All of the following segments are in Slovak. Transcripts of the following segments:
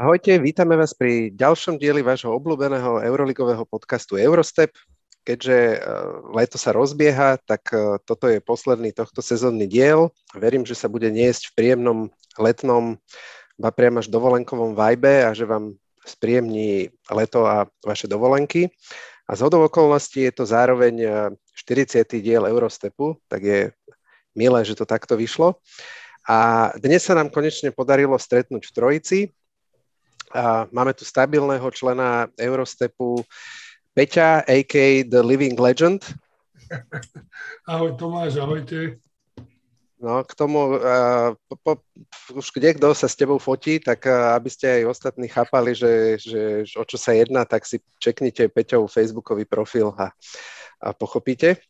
Ahojte, vítame vás pri ďalšom dieli vášho obľúbeného euroligového podcastu Eurostep. Keďže e, leto sa rozbieha, tak e, toto je posledný tohto sezónny diel. Verím, že sa bude niesť v príjemnom letnom, ba priam až dovolenkovom vibe a že vám spríjemní leto a vaše dovolenky. A z hodov okolností je to zároveň 40. E, diel Eurostepu, tak je milé, že to takto vyšlo. A dnes sa nám konečne podarilo stretnúť v Trojici. Máme tu stabilného člena Eurostepu, Peťa, a.k. The Living Legend. Ahoj Tomáš, ahojte. No, k tomu, uh, po, po, už kde kto sa s tebou fotí, tak uh, aby ste aj ostatní chápali, že, že, že o čo sa jedná, tak si čeknite Peťov facebookový profil a, a pochopíte.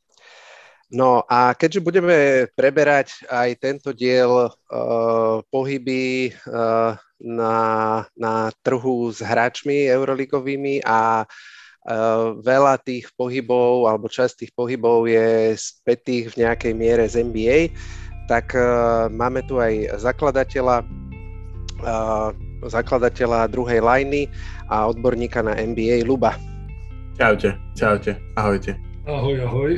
No a keďže budeme preberať aj tento diel uh, pohyby uh, na, na trhu s hráčmi euroligovými a uh, veľa tých pohybov alebo časť tých pohybov je spätých v nejakej miere z NBA, tak uh, máme tu aj zakladateľa, uh, zakladateľa druhej lajny a odborníka na NBA Luba. Čaute, čaute, ahojte. Ahoj, ahoj.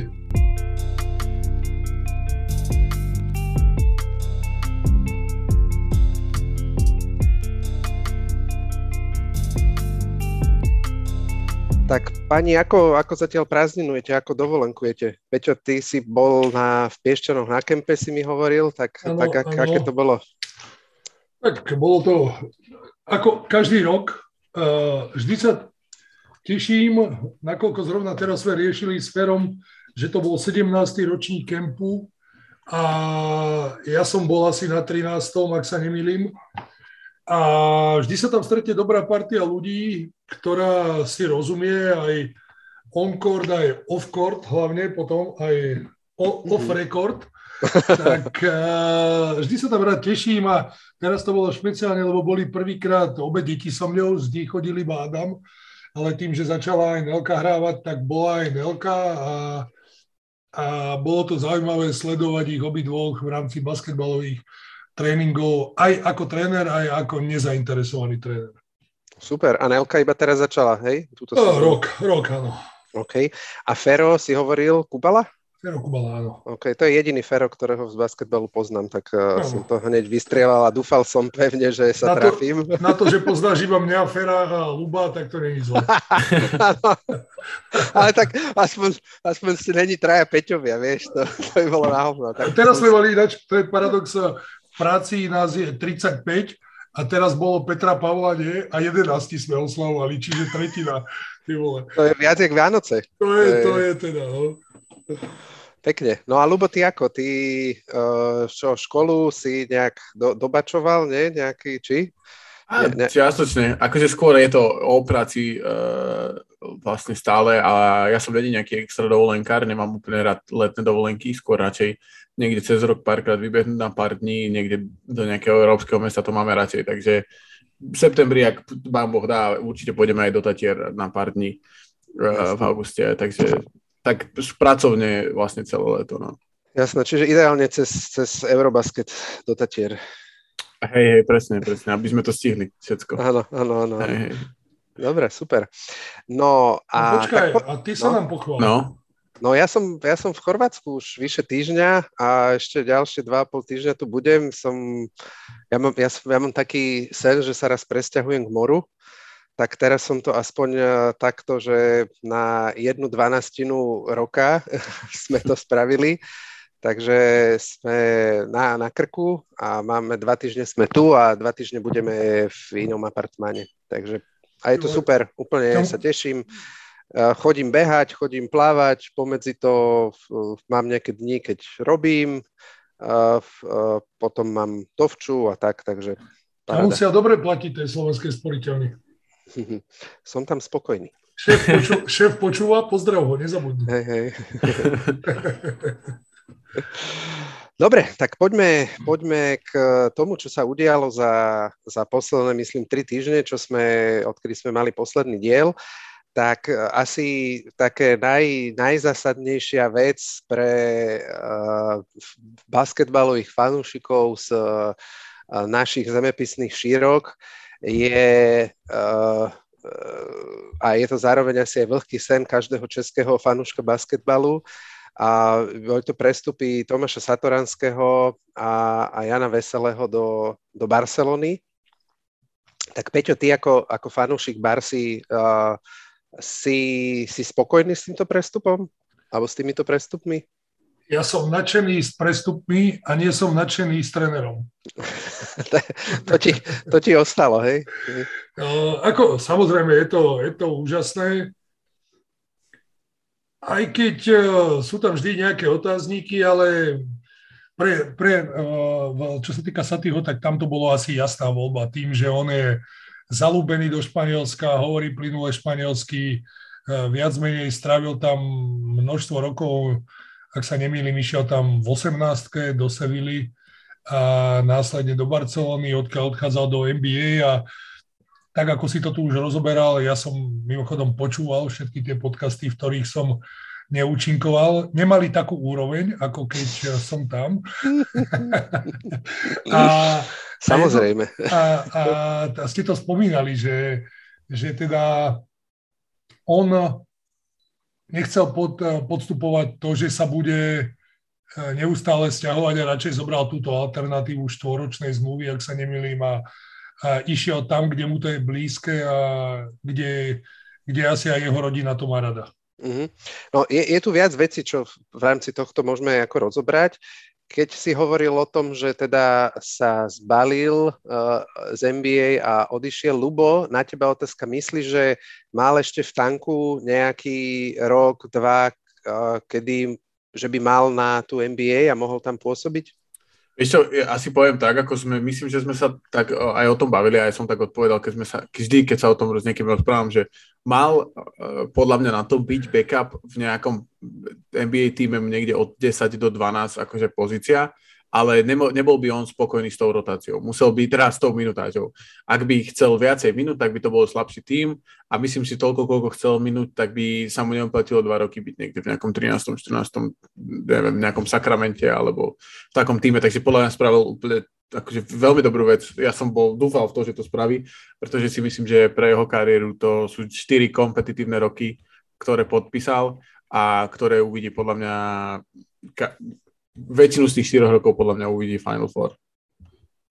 Tak pani, ako, ako zatiaľ prázdninujete, ako dovolenkujete? Peťo, ty si bol na, v Piešťanoch na kempe, si mi hovoril, tak, ano, tak ak, aké to bolo? Tak bolo to ako každý rok. Uh, vždy sa teším, nakoľko zrovna teraz sme riešili s Ferom, že to bol 17. ročník kempu a ja som bol asi na 13. ak sa nemýlim. A vždy sa tam stretne dobrá partia ľudí, ktorá si rozumie aj on-court, aj off-court, hlavne potom aj mhm. off-record. tak uh, vždy sa tam rád teším a teraz to bolo špeciálne, lebo boli prvýkrát obe deti so mňou, z nich chodili iba Adam, ale tým, že začala aj Nelka hrávať, tak bola aj Nelka a, a bolo to zaujímavé sledovať ich obidvoch v rámci basketbalových tréningov aj ako tréner, aj ako nezainteresovaný tréner. Super. A Nelka iba teraz začala, hej? Túto no, rok, rok, áno. OK. A Fero si hovoril Kubala? Fero Kubala, áno. OK, to je jediný Fero, ktorého z basketbalu poznám, tak uh, som to hneď vystrieľal a dúfal som pevne, že sa na to, trafím. Na to, že poznáš iba mňa, Fera a Luba, tak to není zle. Ale tak aspoň, aspoň si není traja Peťovia, vieš, to, to by bolo náhodno. Tak Teraz sme mali ináč, to je paradox, práci nás je 35 a teraz bolo Petra Pavla nie a 11 sme oslavovali, čiže tretina. Ty vole. To je viac jak Vianoce. To je, to je teda, no. Pekne. No a Lubo, ty ako? Ty uh, čo, školu si nejak do, dobačoval, nie? Nejaký, či? A, ne, ne... Čiastočne. Akože skôr je to o práci uh, vlastne stále a ja som vedieť nejaký extra dovolenkár, nemám úplne rád letné dovolenky, skôr radšej niekde cez rok párkrát vybehnúť na pár dní, niekde do nejakého európskeho mesta, to máme radšej. Takže v septembri, ak vám Boh dá, určite pôjdeme aj do Tatier na pár dní uh, v auguste. Takže tak pracovne vlastne celé leto. No. Jasné, čiže ideálne cez, cez Eurobasket do Tatier. Hej, hej, presne, presne, aby sme to stihli všetko. Áno, áno, áno. Hej, hej. Dobre, super. No a... No, počkaj, tak, a ty sa no, nám pochvál. No. No ja som, ja som v Chorvátsku už vyše týždňa a ešte ďalšie dva a pol týždňa tu budem. Som, ja, mám, ja, ja mám taký sen, že sa raz presťahujem k moru, tak teraz som to aspoň e, takto, že na jednu dvanastinu roka sme to spravili. Takže sme na, na krku a máme dva týždne sme tu a dva týždne budeme v inom apartmáne. Takže a je to super, úplne sa teším. Chodím behať, chodím plávať, pomedzi to mám nejaké dni, keď robím, potom mám tovču a tak, takže A musia dobre platiť tej slovenskej sporiteľni. Som tam spokojný. Šéf, poču, šéf počúva, pozdrav ho, nezabudni. Hej, hej. Dobre, tak poďme, poďme k tomu, čo sa udialo za, za posledné, myslím, tri týždne, čo sme, odkedy sme mali posledný diel tak e, asi také naj, najzásadnejšia vec pre uh, basketbalových fanúšikov z uh, našich zemepisných šírok je uh, a je to zároveň asi aj vlhký sen každého českého fanúška basketbalu. A boli to prestupy Tomáša Satoranského a, a Jana Veselého do, do Barcelony. Tak Peťo, ty ako, ako fanúšik Barsi uh, si, si spokojný s týmto prestupom? Alebo s týmito prestupmi? Ja som nadšený s prestupmi a nie som nadšený s trénerom. to, ti, to ti ostalo, hej? Uh, ako, samozrejme, je to, je to úžasné. Aj keď uh, sú tam vždy nejaké otázniky, ale pre, pre, uh, čo sa týka Satyho, tak tam to bolo asi jasná voľba. Tým, že on je zalúbený do Španielska, hovorí plynule španielsky, uh, viac menej strávil tam množstvo rokov ak sa nemýlim, išiel tam v 18. do Sevilly a následne do Barcelony, odkiaľ odchádzal do NBA a tak ako si to tu už rozoberal, ja som mimochodom počúval všetky tie podcasty, v ktorých som neúčinkoval. Nemali takú úroveň, ako keď som tam. a, Samozrejme. A, a, a ste to spomínali, že, že teda on nechcel pod, podstupovať to, že sa bude eh, neustále stiahovať a radšej zobral túto alternatívu štvoročnej zmluvy, ak sa nemýlim, a, a išiel tam, kde mu to je blízke a kde, kde asi aj jeho rodina to má rada. Mm-hmm. No, je, je tu viac vecí, čo v rámci tohto môžeme ako rozobrať keď si hovoril o tom, že teda sa zbalil uh, z NBA a odišiel Lubo, na teba otázka myslí, že mal ešte v tanku nejaký rok, dva, uh, kedy, že by mal na tú NBA a mohol tam pôsobiť? Vieš čo, ja asi poviem tak, ako sme, myslím, že sme sa tak aj o tom bavili, aj som tak odpovedal, keď sme sa, vždy, keď sa o tom s niekým rozprávam, že mal podľa mňa na to byť backup v nejakom NBA týme niekde od 10 do 12 akože pozícia, ale nebo, nebol by on spokojný s tou rotáciou. Musel byť teraz s tou minutáťou. Ak by chcel viacej minút, tak by to bol slabší tým a myslím si toľko, koľko chcel minút, tak by sa mu neoplatilo dva roky byť niekde v nejakom 13., 14., neviem, nejakom sakramente alebo v takom týme. Takže podľa mňa spravil úplne akože veľmi dobrú vec. Ja som bol, dúfal v to, že to spraví, pretože si myslím, že pre jeho kariéru to sú štyri kompetitívne roky, ktoré podpísal a ktoré uvidí podľa mňa väčšinu z tých 4 rokov podľa mňa uvidí Final Four.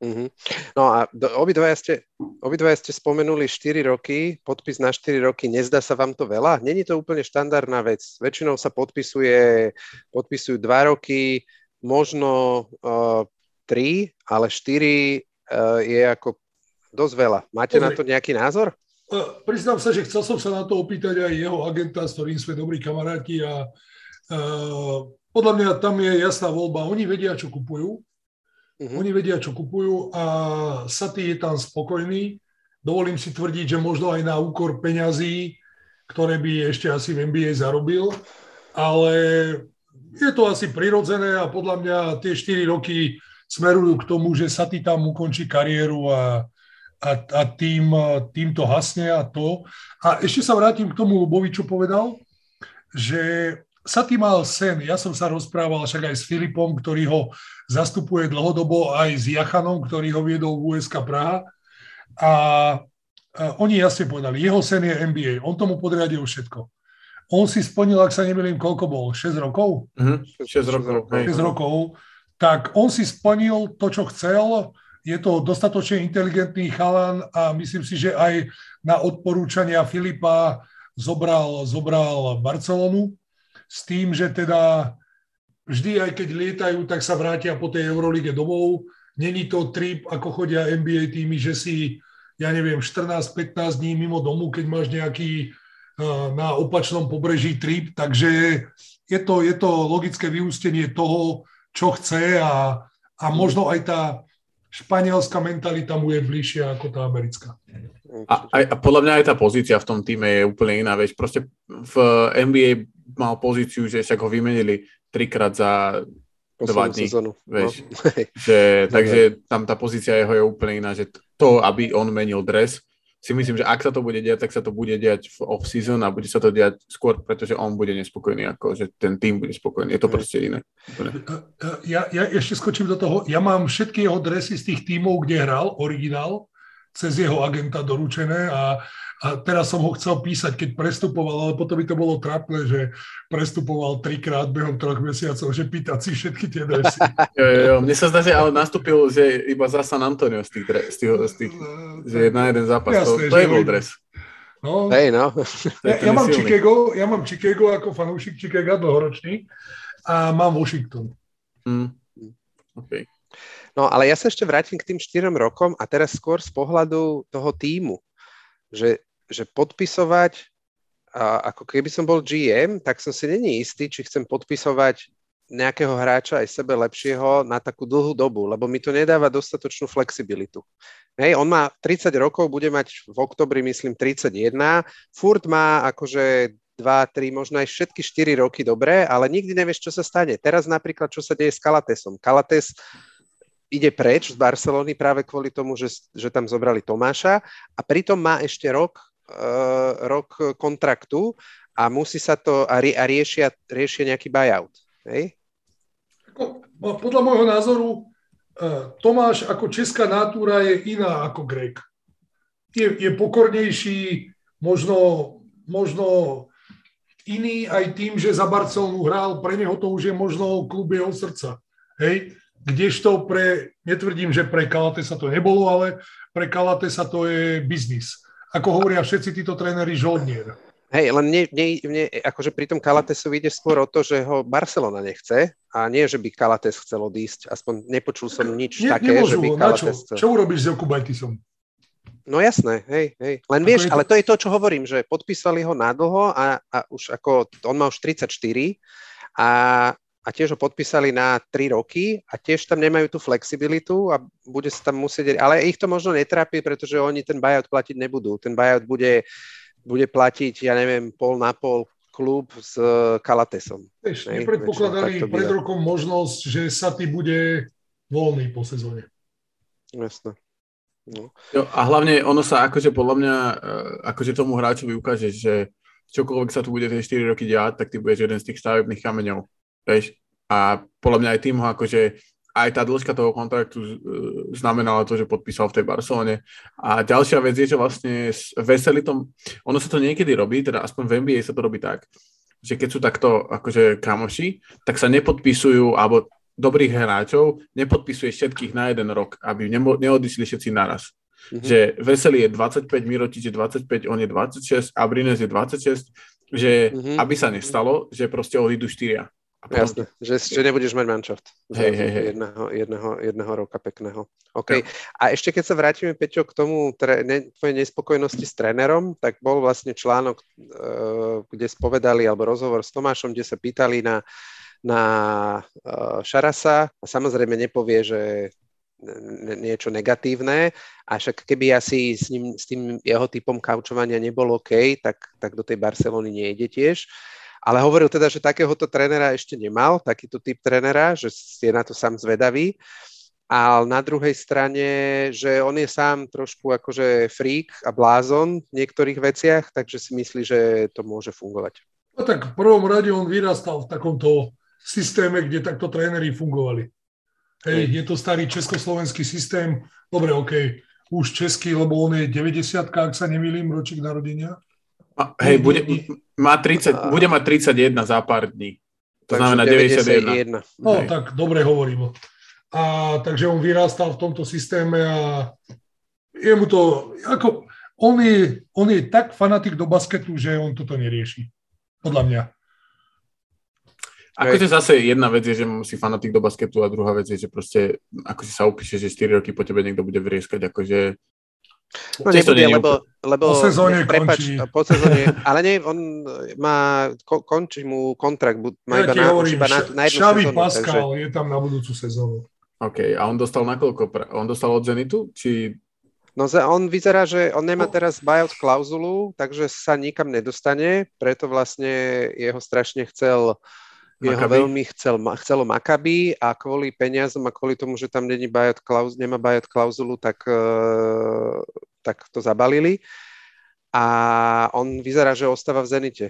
Mm-hmm. No a do, obidvaja, ste, obidvaja ste spomenuli 4 roky, podpis na 4 roky, nezdá sa vám to veľa? Není to úplne štandardná vec. Väčšinou sa podpisuje, podpisujú 2 roky, možno uh, 3, ale 4 uh, je ako dosť veľa. Máte Dobre. na to nejaký názor? Uh, priznám sa, že chcel som sa na to opýtať aj jeho agenta, s ktorým sme dobrí kamaráti a uh, podľa mňa tam je jasná voľba. Oni vedia, čo kupujú. Uh-huh. Oni vedia, čo kupujú a Saty je tam spokojný. Dovolím si tvrdiť, že možno aj na úkor peňazí, ktoré by ešte asi v NBA zarobil, ale je to asi prirodzené a podľa mňa tie 4 roky smerujú k tomu, že Saty tam ukončí kariéru a, a, a tým, tým to hasne a to. A ešte sa vrátim k tomu Lubovi, čo povedal, že Saty mal sen, ja som sa rozprával však aj s Filipom, ktorý ho zastupuje dlhodobo, aj s Jachanom, ktorý ho viedol v USK Praha. A, a oni jasne povedali, jeho sen je NBA, on tomu podriadil všetko. On si splnil, ak sa nemýlim, koľko bol? 6 rokov? Mm-hmm, 6 rokov. 6 rokov. Tak on si splnil to, čo chcel, je to dostatočne inteligentný chalan a myslím si, že aj na odporúčania Filipa zobral, zobral Barcelonu s tým, že teda vždy, aj keď lietajú, tak sa vrátia po tej Eurolige domov. Není to trip, ako chodia NBA týmy, že si, ja neviem, 14-15 dní mimo domu, keď máš nejaký na opačnom pobreží trip, takže je to, je to logické vyústenie toho, čo chce a, a možno aj tá španielská mentalita mu je bližšia ako tá americká. A, a, podľa mňa aj tá pozícia v tom týme je úplne iná, vieš, proste v NBA mal pozíciu, že však ho vymenili trikrát za dva dní. Sezónu. Vieš, no. že, takže tam tá pozícia jeho je úplne iná, že to, aby on menil dres, si myslím, že ak sa to bude diať, tak sa to bude diať v off-season a bude sa to diať skôr, pretože on bude nespokojný, ako že ten tým bude spokojný. Je to proste iné. Ja, ja ešte skočím do toho. Ja mám všetky jeho dresy z tých tímov, kde hral, originál, cez jeho agenta doručené a, a teraz som ho chcel písať, keď prestupoval, ale potom by to bolo trápne, že prestupoval trikrát behom troch mesiacov, že pýtať si všetky tie dresy. jo, jo, jo. Mne sa zdá, že ale nastúpil, že iba za San Antonio z tých, z tých, z tých že na jeden zápas. Jasné, to, to je bol dres. No, hey, no. ja, ja, mám Chicago, ja mám Chicago ako fanúšik Chicago dlhoročný a mám Washington. Mm. Okay. No ale ja sa ešte vrátim k tým štyrom rokom a teraz skôr z pohľadu toho týmu, že, že podpisovať, a ako keby som bol GM, tak som si není istý, či chcem podpisovať nejakého hráča aj sebe lepšieho na takú dlhú dobu, lebo mi to nedáva dostatočnú flexibilitu. Hej, on má 30 rokov, bude mať v oktobri, myslím, 31. Furt má akože 2, 3, možno aj všetky 4 roky dobré, ale nikdy nevieš, čo sa stane. Teraz napríklad, čo sa deje s Kalatesom. Kalates ide preč z Barcelony práve kvôli tomu, že, že tam zobrali Tomáša a pritom má ešte rok, rok kontraktu a musí sa to a, rie, a riešia, riešia nejaký buyout. Hej? Podľa môjho názoru e, Tomáš ako česká natúra je iná ako Greg. Je, je pokornejší, možno, možno iný aj tým, že za Barcelonu hral, pre neho to už je možno klub jeho srdca. Hej? Kdežto pre, netvrdím, že pre Kalate sa to nebolo, ale pre Kalate sa to je biznis. Ako hovoria všetci títo tréneri, žoldnier. Hej, len mne, mne, mne, akože pri tom Kalatesu ide skôr o to, že ho Barcelona nechce a nie, že by Kalates chcel odísť. Aspoň nepočul som nič ne, také, že by Kalates čo? Čo urobíš s Jokubajtisom? No jasné, hej, hej. Len vieš, ale to je to, čo hovorím, že podpísali ho nadlho a, a už ako, on má už 34 a, a tiež ho podpísali na 3 roky a tiež tam nemajú tú flexibilitu a bude sa tam musieť, ale ich to možno netrápi, pretože oni ten buyout platiť nebudú. Ten buyout bude bude platiť, ja neviem, pol na pol klub s Kalatesom. Vieš, nepredpokladali pred rokom možnosť, že Saty bude voľný po sezóne. Jasné. No. Jo, a hlavne ono sa akože podľa mňa, eh, akože tomu hráčovi ukáže, že čokoľvek sa tu bude tie 4 roky diať, tak ty budeš jeden z tých stavebných kameňov. Vieš? A podľa mňa aj tým ho akože aj tá dĺžka toho kontraktu e, znamenala to, že podpísal v tej Barcelone. A ďalšia vec je, že vlastne veseli tom, ono sa to niekedy robí, teda aspoň v NBA sa to robí tak, že keď sú takto akože kamoši, tak sa nepodpisujú, alebo dobrých hráčov nepodpisuje všetkých na jeden rok, aby neodišli všetci naraz. Mm-hmm. Že Veselý je 25, Mirotič je 25, on je 26, Abrines je 26, že mm-hmm. aby sa nestalo, že proste odídu štyria. Jasne, že, že nebudeš mať manšaft. Hej, hej, hej. Jedného, jedného, jedného roka pekného. OK. Ja. A ešte keď sa vrátime, Peťo, k tomu tre, ne, tvojej nespokojnosti s trénerom, tak bol vlastne článok, uh, kde spovedali, alebo rozhovor s Tomášom, kde sa pýtali na, na uh, Šarasa a samozrejme nepovie, že niečo negatívne, a však keby asi s, ním, s tým jeho typom kaučovania nebol OK, tak, tak do tej Barcelony nejde tiež. Ale hovoril teda, že takéhoto trénera ešte nemal, takýto typ trénera, že je na to sám zvedavý. A na druhej strane, že on je sám trošku akože freak a blázon v niektorých veciach, takže si myslí, že to môže fungovať. No tak v prvom rade on vyrastal v takomto systéme, kde takto tréneri fungovali. Hej, je to starý československý systém, dobre, OK, už český, lebo on je 90 ak sa nemýlim, ročík narodenia. A, hej, bude, má 30, bude mať 31 za pár dní. To takže znamená 91. 91. No, hej. tak dobre hovorím. A takže on vyrástal v tomto systéme a je mu to, ako, on je, on je tak fanatik do basketu, že on toto nerieši. Podľa mňa. Akože zase jedna vec je, že si fanatik do basketu a druhá vec je, že proste ako si sa upíše, že 4 roky po tebe niekto bude vrieskať, akože No nebude, lebo, lebo... Po sezóne prepač, končí. Po sezóne, ale nie, on má, končí mu kontrakt, má ja iba, na, hovorím, iba na, na jednu Xavi sezónu. Pascal takže... je tam na budúcu sezónu. OK, a on dostal na koľko? On dostal od Zenitu? Či... No on vyzerá, že on nemá teraz buyout klauzulu, takže sa nikam nedostane, preto vlastne jeho strašne chcel jeho veľmi chcel, chcelo Maccabi a kvôli peniazom a kvôli tomu, že tam není buyout klauz, nemá buyout klauzulu, tak, uh, tak to zabalili. A on vyzerá, že ostáva v Zenite.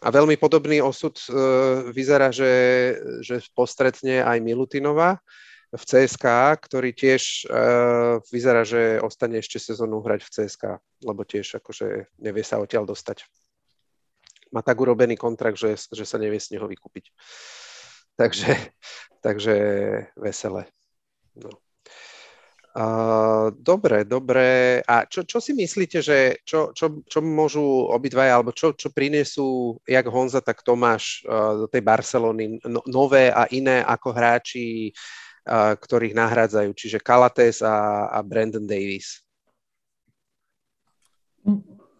A veľmi podobný osud uh, vyzerá, že, že postretne aj Milutinova, v CSK, ktorý tiež uh, vyzerá, že ostane ešte sezónu hrať v CSK, lebo tiež akože nevie sa odtiaľ dostať. Má tak urobený kontrakt, že, že sa nevie z neho vykúpiť. Takže, takže veselé. No. Uh, dobre, dobre. A čo, čo si myslíte, že čo, čo, čo môžu obidvaja, alebo čo, čo prinesú jak Honza, tak Tomáš uh, do tej Barcelony no, nové a iné ako hráči, uh, ktorých nahrádzajú, čiže Kalates a, a Brandon Davis?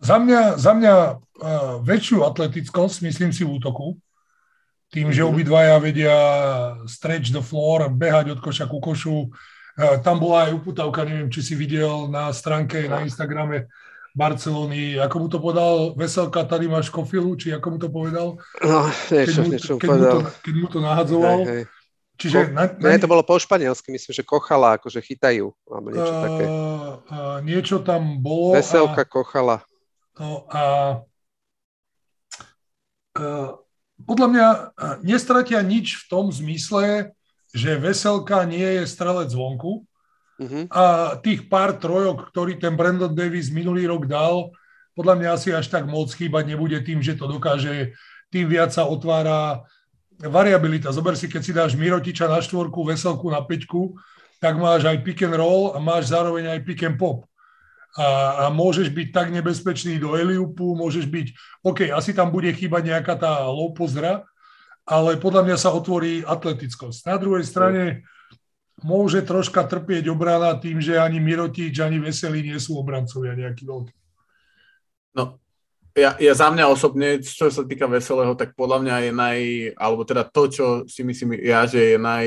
Za mňa, za mňa uh, väčšiu atletickosť, myslím si, v útoku. Tým, že mhm. obidvaja vedia stretch the floor, behať od koša ku košu, tam bola aj uputavka, neviem, či si videl na stránke na Instagrame Barcelony, ako mu to povedal Veselka, tady máš kofilu, či ako mu to povedal? No, niečo, keď mu, niečo keď povedal. Mu to, keď mu to nahadzoval. Hej, hej. Čiže Ko, na, na... Ne, to bolo po španielsky, myslím, že kochala, akože chytajú, alebo niečo uh, také. Uh, niečo tam bolo. Veselka, a, kochala. No a podľa mňa nestratia nič v tom zmysle, že Veselka nie je strelec zvonku uh-huh. a tých pár trojok, ktorý ten Brandon Davis minulý rok dal, podľa mňa asi až tak moc chýbať nebude tým, že to dokáže, tým viac sa otvára variabilita. Zober si, keď si dáš Mirotiča na štvorku, Veselku na peťku, tak máš aj pick and roll a máš zároveň aj pick and pop. A, a môžeš byť tak nebezpečný do Eliupu, môžeš byť, OK, asi tam bude chýbať nejaká tá low ale podľa mňa sa otvorí atletickosť. Na druhej strane môže troška trpieť obrana tým, že ani Mirotič, ani Veselý nie sú obrancovia nejaký veľký. No, ja, ja za mňa osobne, čo sa týka Veselého, tak podľa mňa je naj, alebo teda to, čo si myslím ja, že je naj,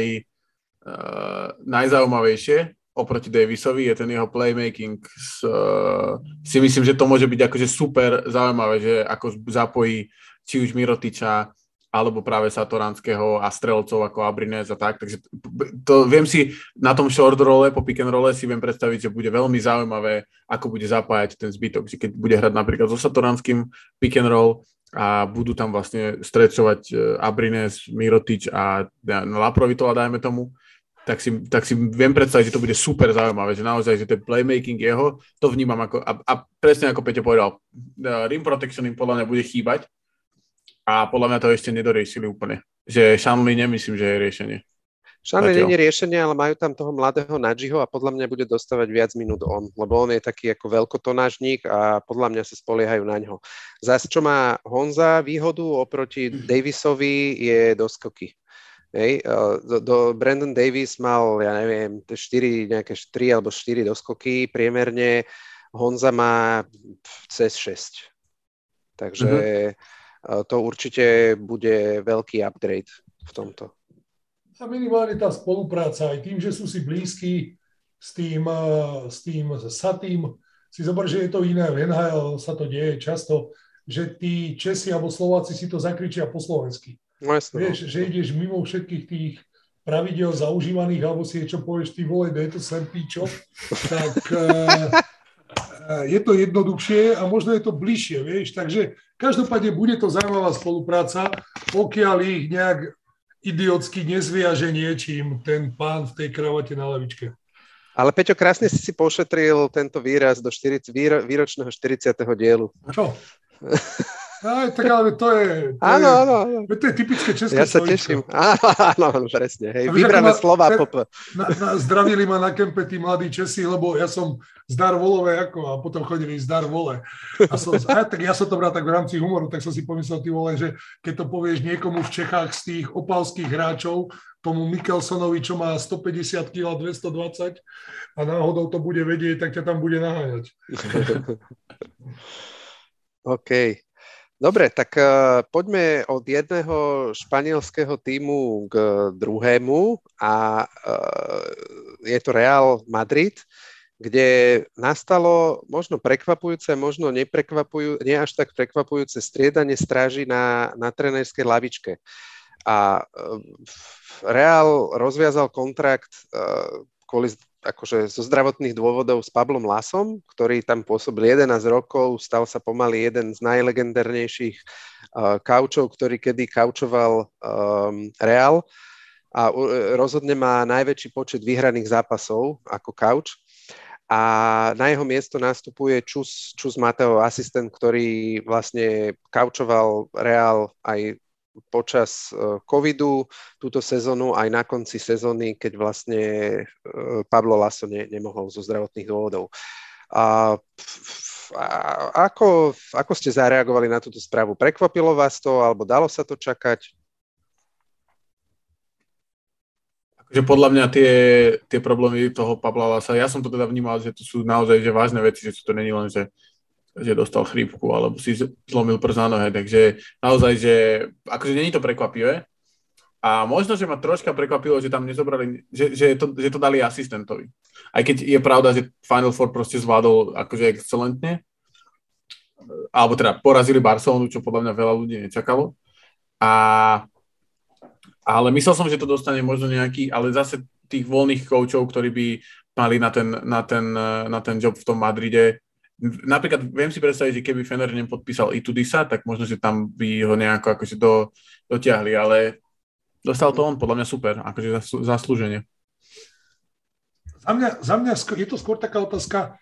uh, najzaujímavejšie oproti Davisovi, je ten jeho playmaking. S, uh, si myslím, že to môže byť akože super zaujímavé, že ako zapojí či už Mirotiča, alebo práve Satoranského a strelcov ako Abrinez a tak. Takže to viem si na tom short role, po pick and role si viem predstaviť, že bude veľmi zaujímavé, ako bude zapájať ten zbytok. Keď bude hrať napríklad so Satoranským pick and roll a budú tam vlastne strecovať e, Abrinez, Mirotič a Laprovitola, dajme tomu, tak si, tak si viem predstaviť, že to bude super zaujímavé, že naozaj, že ten playmaking jeho, to vnímam ako, a, a presne ako Peťo povedal, e, rim protection im podľa mňa bude chýbať, a podľa mňa to ešte nedoriešili úplne. Že Shanley nemyslím, že je riešenie. Nie je riešenie, ale majú tam toho mladého Nadžiho a podľa mňa bude dostávať viac minút on, lebo on je taký ako veľkotonážnik a podľa mňa sa spoliehajú na ňo. Zase, čo má Honza výhodu oproti Davisovi je doskoky. Hej, do, do Brandon Davis mal, ja neviem, 4, nejaké 3 alebo 4 doskoky, priemerne Honza má cez 6. Takže mm-hmm to určite bude veľký upgrade v tomto. A minimálne tá spolupráca, aj tým, že sú si blízki s tým, s tým Satým, si zober, že je to iné, v NHL sa to deje často, že tí Česi alebo Slováci si to zakričia po slovensky. No, jasno, Vieš, že ideš mimo všetkých tých pravidel zaužívaných, alebo si čo povieš, ty vole, dej to sem píčo, tak je to jednoduchšie a možno je to bližšie, vieš, takže každopádne bude to zaujímavá spolupráca, pokiaľ ich nejak idiotsky nezviaže niečím ten pán v tej kravate na lavičke. Ale Peťo, krásne si si pošetril tento výraz do 40, výro, výročného 40. dielu. Čo? Aj, tak ale to je... To áno, je, áno, áno. To je typické české Ja sa teším. Áno, áno, presne. Hej, vybráme slova. Pop. Na, na, zdravili ma na kempe tí mladí Česi, lebo ja som zdar volové ako a potom chodili zdar vole. A, som, a tak ja som to bral tak v rámci humoru, tak som si pomyslel, ty vole, že keď to povieš niekomu v Čechách z tých opalských hráčov, tomu Mikkelsonovi, čo má 150 kg 220 a náhodou to bude vedieť, tak ťa tam bude naháňať. OK. Dobre, tak uh, poďme od jedného španielského týmu k druhému a uh, je to Real Madrid, kde nastalo možno prekvapujúce, možno neprekvapujú, nie až tak prekvapujúce striedanie stráži na, na trenerskej lavičke. A uh, Real rozviazal kontrakt kvôli akože zo zdravotných dôvodov s Pablom Lasom, ktorý tam pôsobil 11 rokov, stal sa pomaly jeden z najlegendárnejších uh, kaučov, ktorý kedy kaučoval um, Real. a rozhodne má najväčší počet vyhraných zápasov ako Couch a na jeho miesto nastupuje Čus, Čus Mateo, asistent, ktorý vlastne kaučoval Real aj počas e, covidu túto sezónu, aj na konci sezóny, keď vlastne e, Pablo Laso ne, nemohol zo zdravotných dôvodov. A, a ako, ako ste zareagovali na túto správu? Prekvapilo vás to, alebo dalo sa to čakať? že podľa mňa tie, tie problémy toho Pavla Lasa, ja som to teda vnímal, že to sú naozaj že vážne veci, že sú to není len, že, že dostal chrípku alebo si zlomil prst na nohe, takže naozaj, že akože není to prekvapivé a možno, že ma troška prekvapilo, že tam nezobrali, že, že, to, že to dali asistentovi. Aj keď je pravda, že Final Four proste zvládol akože excelentne, alebo teda porazili Barcelonu, čo podľa mňa veľa ľudí nečakalo. A ale myslel som, že to dostane možno nejaký, ale zase tých voľných koučov, ktorí by mali na ten, na ten, na ten job v tom Madride. Napríklad viem si predstaviť, že keby Fener nepodpísal Itudisa, tak možno, že tam by ho nejako akože do, dotiahli, ale dostal to on, podľa mňa super, akože zaslúženie. Za mňa, za mňa je to skôr taká otázka,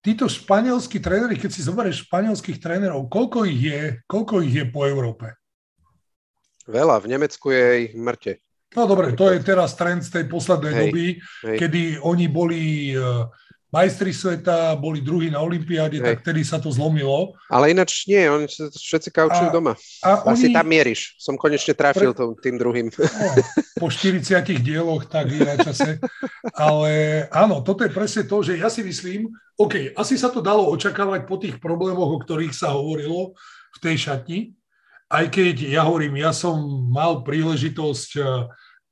títo španielskí tréneri, keď si zoberieš španielských trénerov, koľko ich je, koľko ich je po Európe? Veľa, v Nemecku je ich mŕte. No dobre, to je teraz trend z tej poslednej hej, doby, hej. kedy oni boli e, majstri sveta, boli druhí na Olympiáde, hej. tak vtedy sa to zlomilo. Ale ináč nie, oni všetci kaučujú a, doma. A Asi oni... tam mieríš. Som konečne trafil pre... tým druhým. No, po 40 dieloch, tak je na čase. Ale áno, toto je presne to, že ja si myslím, OK, asi sa to dalo očakávať po tých problémoch, o ktorých sa hovorilo v tej šatni, aj keď ja hovorím, ja som mal príležitosť eh,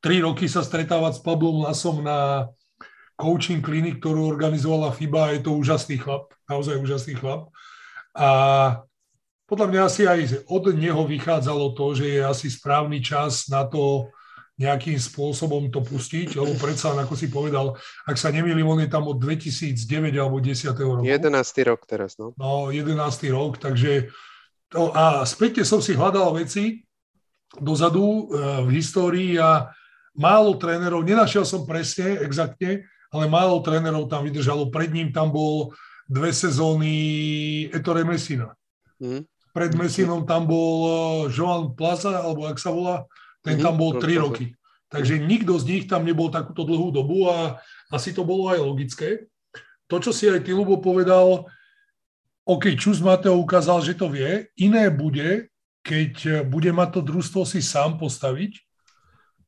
tri roky sa stretávať s Pablom Lasom na coaching klinik, ktorú organizovala FIBA. Je to úžasný chlap, naozaj úžasný chlap. A podľa mňa asi aj od neho vychádzalo to, že je asi správny čas na to nejakým spôsobom to pustiť, lebo predsa, ako si povedal, ak sa nemýlim, on je tam od 2009 alebo 10. roku. 11. rok teraz, no. No, 11. rok, takže to, a späťne som si hľadal veci dozadu e, v histórii a málo trénerov, nenašiel som presne, exaktne, ale málo trénerov tam vydržalo. Pred ním tam bol dve sezóny Ettore Messina. Mm. Pred Messinom tam bol e, Joan Plaza, alebo ak sa volá, ten mm-hmm. tam bol tri roky. Takže nikto z nich tam nebol takúto dlhú dobu a asi to bolo aj logické. To, čo si aj ty, Lubo, povedal, OK, Čus Mateo ukázal, že to vie. Iné bude, keď bude mať to družstvo si sám postaviť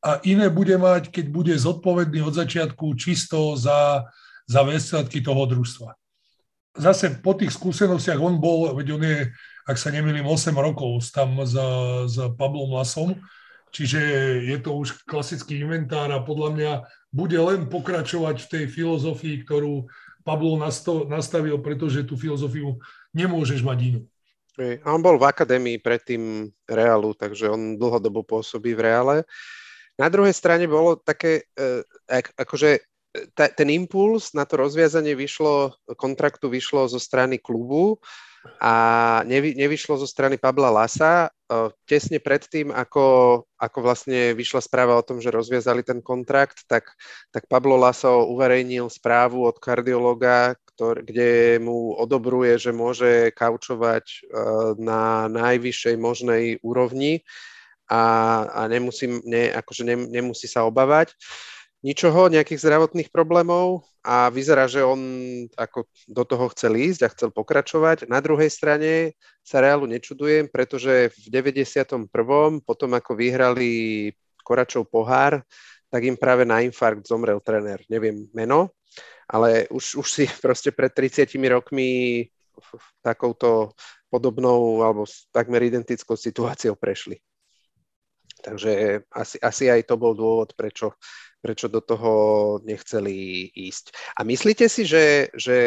a iné bude mať, keď bude zodpovedný od začiatku čisto za, za výsledky toho družstva. Zase po tých skúsenostiach on bol, veď on je, ak sa nemýlim, 8 rokov tam s, s Pablom Lasom, čiže je to už klasický inventár a podľa mňa bude len pokračovať v tej filozofii, ktorú Pablo nastavil, pretože tú filozofiu nemôžeš mať inú. A on bol v akadémii predtým Realu, takže on dlhodobo pôsobí v Reále. Na druhej strane bolo také, e, akože e, ten impuls na to rozviazanie vyšlo, kontraktu vyšlo zo strany klubu a nevy, nevyšlo zo strany Pabla Lasa. Tesne predtým, ako, ako vlastne vyšla správa o tom, že rozviazali ten kontrakt, tak, tak Pablo Laso uverejnil správu od kardiologa, kde mu odobruje, že môže kaučovať na najvyššej možnej úrovni a, a nemusí, ne, akože ne, nemusí sa obávať ničoho, nejakých zdravotných problémov a vyzerá, že on ako do toho chcel ísť a chcel pokračovať. Na druhej strane sa Realu nečudujem, pretože v 91. potom ako vyhrali Koračov pohár, tak im práve na infarkt zomrel tréner. Neviem meno, ale už, už si proste pred 30 rokmi takouto podobnou alebo takmer identickou situáciou prešli. Takže asi, asi aj to bol dôvod, prečo prečo do toho nechceli ísť. A myslíte si, že, že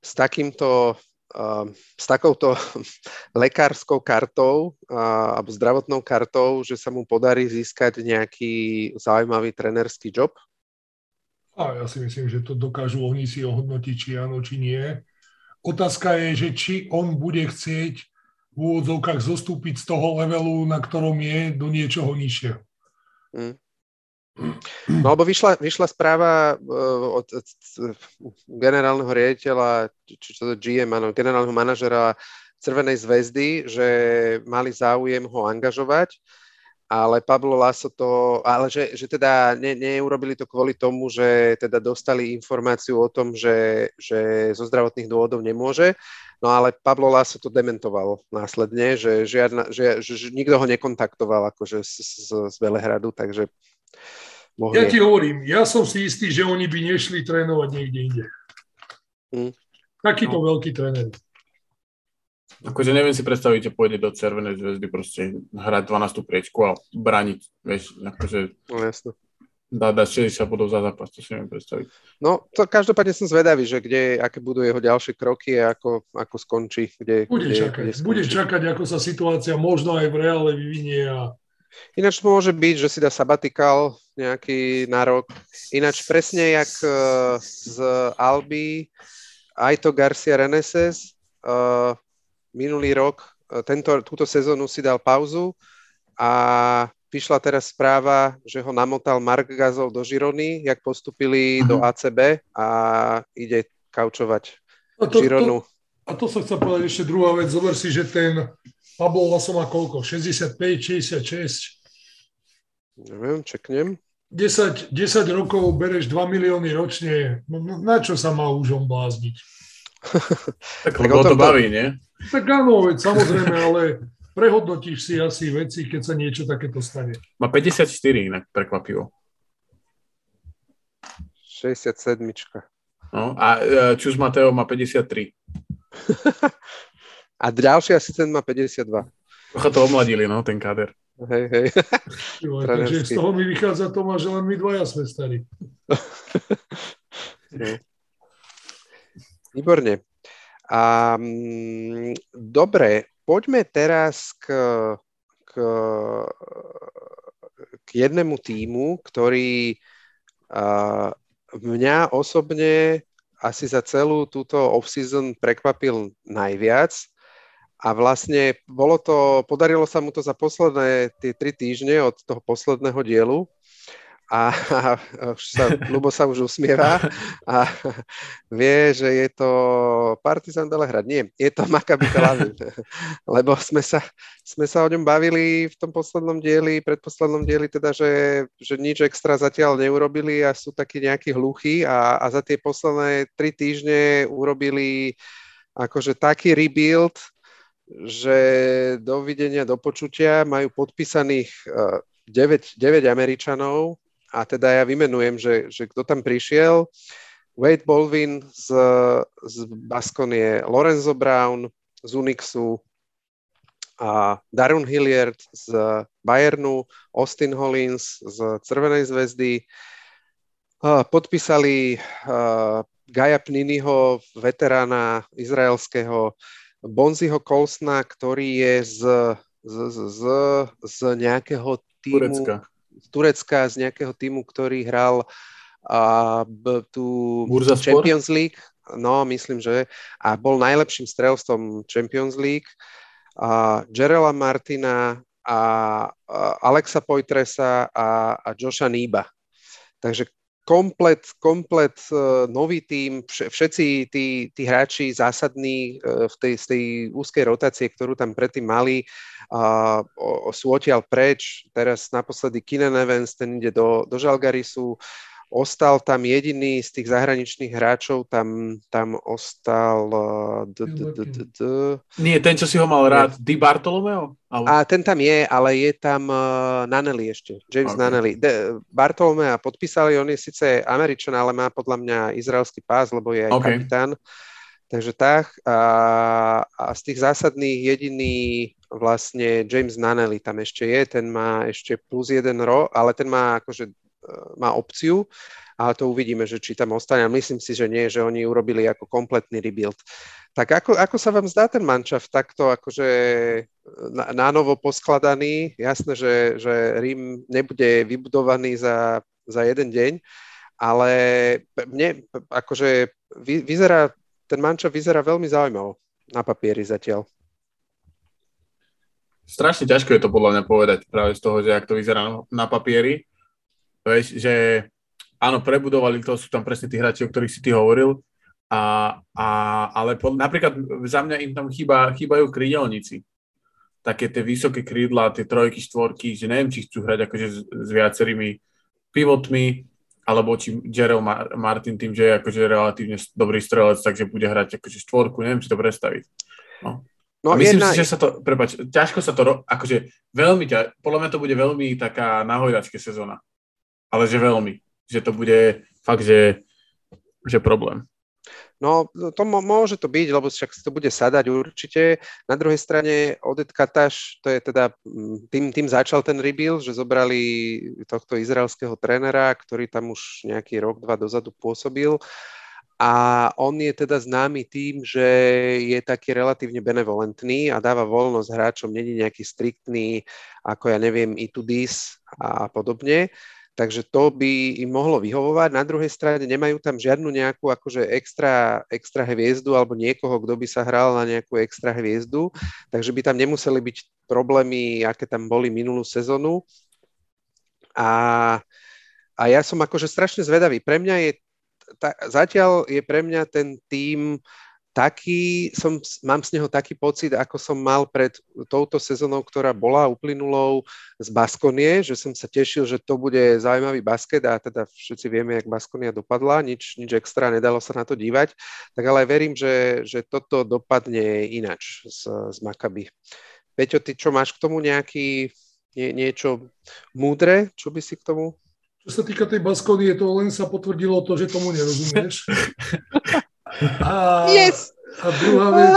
s takýmto uh, s takouto lekárskou kartou alebo zdravotnou kartou, že sa mu podarí získať nejaký zaujímavý trenerský job? A ja si myslím, že to dokážu oni si ohodnotiť, či áno, či nie. Otázka je, že či on bude chcieť v úvodzovkách zostúpiť z toho levelu, na ktorom je, do niečoho nižšieho. Hmm. No alebo vyšla, vyšla správa uh, od, od, od generálneho riaditeľa, či čo to GM, áno, generálneho manažera Červenej zväzdy, že mali záujem ho angažovať, ale Pablo Laso to, ale že, že teda ne, neurobili to kvôli tomu, že teda dostali informáciu o tom, že, že zo zdravotných dôvodov nemôže, no ale Pablo Laso to dementoval následne, že, žiadna, že, že, že nikto ho nekontaktoval akože z, z, z Velehradu, takže mohli... Ja ti hovorím, ja som si istý, že oni by nešli trénovať niekde inde. Hmm. Takýto no. veľký tréner. Akože neviem si predstaviť, že pôjde do Červenej zväzdy proste hrať 12. priečku a braniť, vieš, akože... No jasno. Dá, dá 60 bodov za zápas, to si neviem predstaviť. No, to každopádne som zvedavý, že kde, aké budú jeho ďalšie kroky a ako, ako skončí. Kde, bude kde, čakať, kde skončí. bude čakať, ako sa situácia možno aj v reále vyvinie a Ináč to môže byť, že si dá sabatikal nejaký nárok. Ináč presne jak uh, z Alby, aj to Garcia Reneses uh, minulý rok, uh, tento, túto sezónu si dal pauzu a vyšla teraz správa, že ho namotal Mark Gazov do Žirony, jak postupili uh-huh. do ACB a ide kaučovať a to, Žironu. To, a to sa chcem povedať ešte druhá vec. Zober si, že ten Pablo Laso má koľko? 65, 66? Neviem, čeknem. 10, 10 rokov bereš 2 milióny ročne, no, no, na čo sa má už on blázniť? tak lebo to baví, nie? Tak áno, veď samozrejme, ale prehodnotíš si asi veci, keď sa niečo takéto stane. Má 54 inak, prekvapivo. 67. No, a e, Čus Mateo má 53. A ďalší asistent má 52. Trocha to omladili, no, ten káder. Hej, hej. Jo, takže z toho mi vychádza Toma, že len my dvaja sme starí. Výborne. A, m, dobre, poďme teraz k, k, k jednému týmu, ktorý a, mňa osobne asi za celú túto off-season prekvapil najviac. A vlastne bolo to, podarilo sa mu to za posledné tie tri týždne od toho posledného dielu a, a už sa, Lubo sa už usmieva a vie, že je to Partizan Belehrad. Nie, je to Maccabi Tel Aviv, lebo sme sa, sme sa o ňom bavili v tom poslednom dieli, predposlednom dieli, teda, že, že nič extra zatiaľ neurobili a sú takí nejakí hluchí a, a za tie posledné tri týždne urobili akože taký rebuild, že dovidenia, do počutia majú podpísaných 9, eh, 9 Američanov a teda ja vymenujem, že, že kto tam prišiel. Wade Bolvin z, z Baskonie, Lorenzo Brown z Unixu, a Darun Hilliard z Bayernu, Austin Hollins z Červenej zväzdy. Podpísali Gaja Pniniho, veterána izraelského Bonziho Kolsna, ktorý je z, z, z, z nejakého týmu... Turecka. Z Turecka, z nejakého týmu, ktorý hral a, b, tú Burza Champions? League. No, myslím, že. A bol najlepším strelstvom Champions League. A Jerela Martina a, a Alexa Poitresa a, a Josha Niba. Takže komplet, komplet uh, nový tým, všetci tí, tí hráči zásadní uh, v tej, z tej úzkej rotácie, ktorú tam predtým mali, sú odtiaľ preč. Teraz naposledy Keenan Evans, ten ide do, do Žalgarisu. Ostal tam jediný z tých zahraničných hráčov, tam, tam ostal... Uh, Nie, ten, čo si ho mal rád, Di Bartolomeo? A ten tam je, ale je tam uh, Nanelli ešte, James okay. Nanelli. De, Bartolomea podpísali, on je síce Američan, ale má podľa mňa izraelský pás, lebo je aj okay. kapitán. Takže tak. A, a z tých zásadných jediný vlastne James Nanelli tam ešte je, ten má ešte plus jeden rok, ale ten má akože má opciu, ale to uvidíme, že či tam ostane. Myslím si, že nie, že oni urobili ako kompletný rebuild. Tak ako, ako sa vám zdá ten mančav takto akože na, novo poskladaný? Jasné, že, že Rím nebude vybudovaný za, za jeden deň, ale mne akože vy, vyzerá, ten mančav vyzerá veľmi zaujímavo na papieri zatiaľ. Strašne ťažko je to podľa mňa povedať práve z toho, že ak to vyzerá na papieri, Vieš, že áno, prebudovali to, sú tam presne tí hráči, o ktorých si ty hovoril, a, a, ale po, napríklad za mňa im tam chýba, chýbajú krídelníci. Také tie vysoké krídla, tie trojky, štvorky, že neviem, či chcú hrať akože s, s viacerými pivotmi, alebo či Jerel Martin tým, že je akože relatívne dobrý strelec, takže bude hrať akože štvorku, neviem si to predstaviť. No. No, a myslím jedna... si, že sa to, prepáč, ťažko sa to, akože veľmi ťa, podľa mňa to bude veľmi taká nahojdačká sezóna. Ale že veľmi. Že to bude fakt, že, že problém. No, to môže to byť, lebo však si to bude sadať určite. Na druhej strane Odet Kataš, to je teda, mm, tým, tým začal ten rebuild, že zobrali tohto izraelského trénera, ktorý tam už nejaký rok, dva dozadu pôsobil. A on je teda známy tým, že je taký relatívne benevolentný a dáva voľnosť hráčom, není nejaký striktný, ako ja neviem, i to this a podobne. Takže to by im mohlo vyhovovať. Na druhej strane nemajú tam žiadnu nejakú akože extra, extra hviezdu alebo niekoho, kto by sa hral na nejakú extra hviezdu, takže by tam nemuseli byť problémy, aké tam boli minulú sezónu. A, a ja som akože strašne zvedavý. Pre mňa je, ta, zatiaľ je pre mňa ten tým taký, som, mám z neho taký pocit, ako som mal pred touto sezónou, ktorá bola uplynulou z Baskonie, že som sa tešil, že to bude zaujímavý basket a teda všetci vieme, jak Baskonia dopadla, nič, nič extra, nedalo sa na to dívať, tak ale verím, že, že toto dopadne inač z, z Makaby. Peťo, ty čo máš k tomu nejaký nie, niečo múdre, čo by si k tomu? Čo sa týka tej Baskonie, to len sa potvrdilo to, že tomu nerozumieš. A, yes! A druhá vec...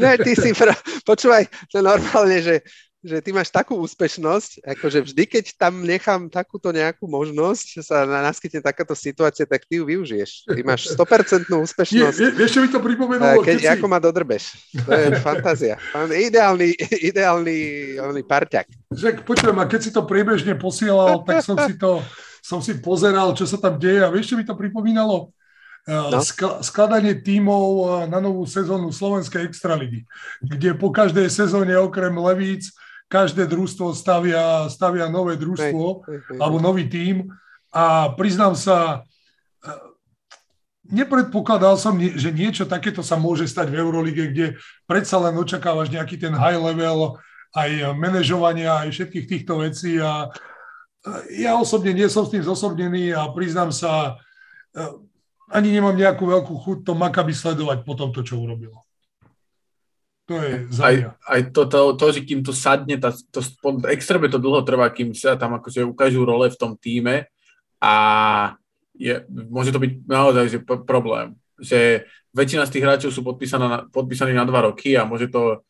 ne, ty si... Pra... Počúvaj, to normálne, že, že ty máš takú úspešnosť, akože vždy, keď tam nechám takúto nejakú možnosť, že sa naskytne takáto situácia, tak ty ju využiješ. Ty máš 100% úspešnosť. Nie, vieš, čo mi to pripomenulo? Keď, keď si... Ako ma dodrbeš. To je fantázia. Ideálny, ideálny, ideálny parťak. Že, počujem, a keď si to priebežne posielal, tak som si to som si pozeral, čo sa tam deje a vieš, čo mi to pripomínalo? No. skladanie tímov na novú sezónu Slovenskej extraligy, kde po každej sezóne okrem Levíc každé družstvo stavia, stavia nové družstvo hej, hej, hej. alebo nový tím a priznám sa, e, nepredpokladal som, že niečo takéto sa môže stať v Eurolige, kde predsa len očakávaš nejaký ten high level aj manažovania, aj všetkých týchto vecí a e, ja osobne nie som s tým zosobnený a priznám sa, ani nemám nejakú veľkú chuť to Makaby sledovať po tomto, čo urobilo. To je za aj, aj to, to, to, že kým to sadne, tá, to, extrémne to dlho trvá, kým sa tam akože ukážu role v tom týme a je, môže to byť naozaj že problém, že väčšina z tých hráčov sú podpísaní, podpísaní na dva roky a môže to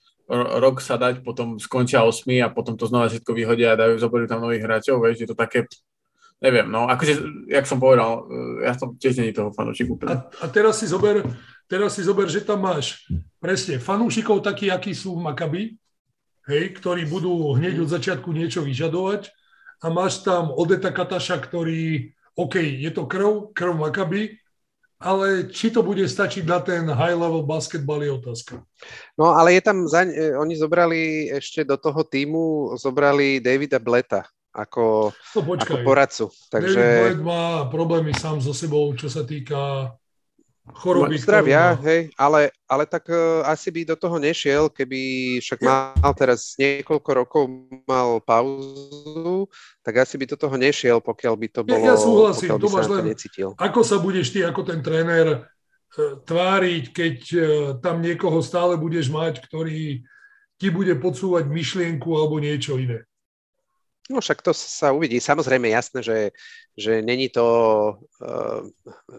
rok sa dať, potom skončia osmi a potom to znova všetko vyhodia a dajú, zoberú tam nových hráčov, vieš, je to také neviem, no akože, jak som povedal, ja som tiež není toho fanúšik úplne. A, a teraz si zober, teraz si zober, že tam máš presne fanúšikov takí, akí sú v Makabi, hej, ktorí budú hneď od začiatku niečo vyžadovať a máš tam Odeta Kataša, ktorý, OK, je to krv, krv Makabi, ale či to bude stačiť na ten high-level basketball je otázka. No ale je tam, zaň, e, oni zobrali ešte do toho týmu, zobrali Davida Bleta, ako, no, ako poradcu. Takže... David má problémy sám so sebou, čo sa týka choroby. Zdravia, hej, ale, ale tak uh, asi by do toho nešiel, keby však mal teraz niekoľko rokov mal pauzu, tak asi by do toho nešiel, pokiaľ by to bolo... Ja, ja súhlasím, to máš len, necítil. ako sa budeš ty ako ten tréner uh, tváriť, keď uh, tam niekoho stále budeš mať, ktorý ti bude podsúvať myšlienku alebo niečo iné. No však to sa uvidí. Samozrejme jasné, že, že není to uh,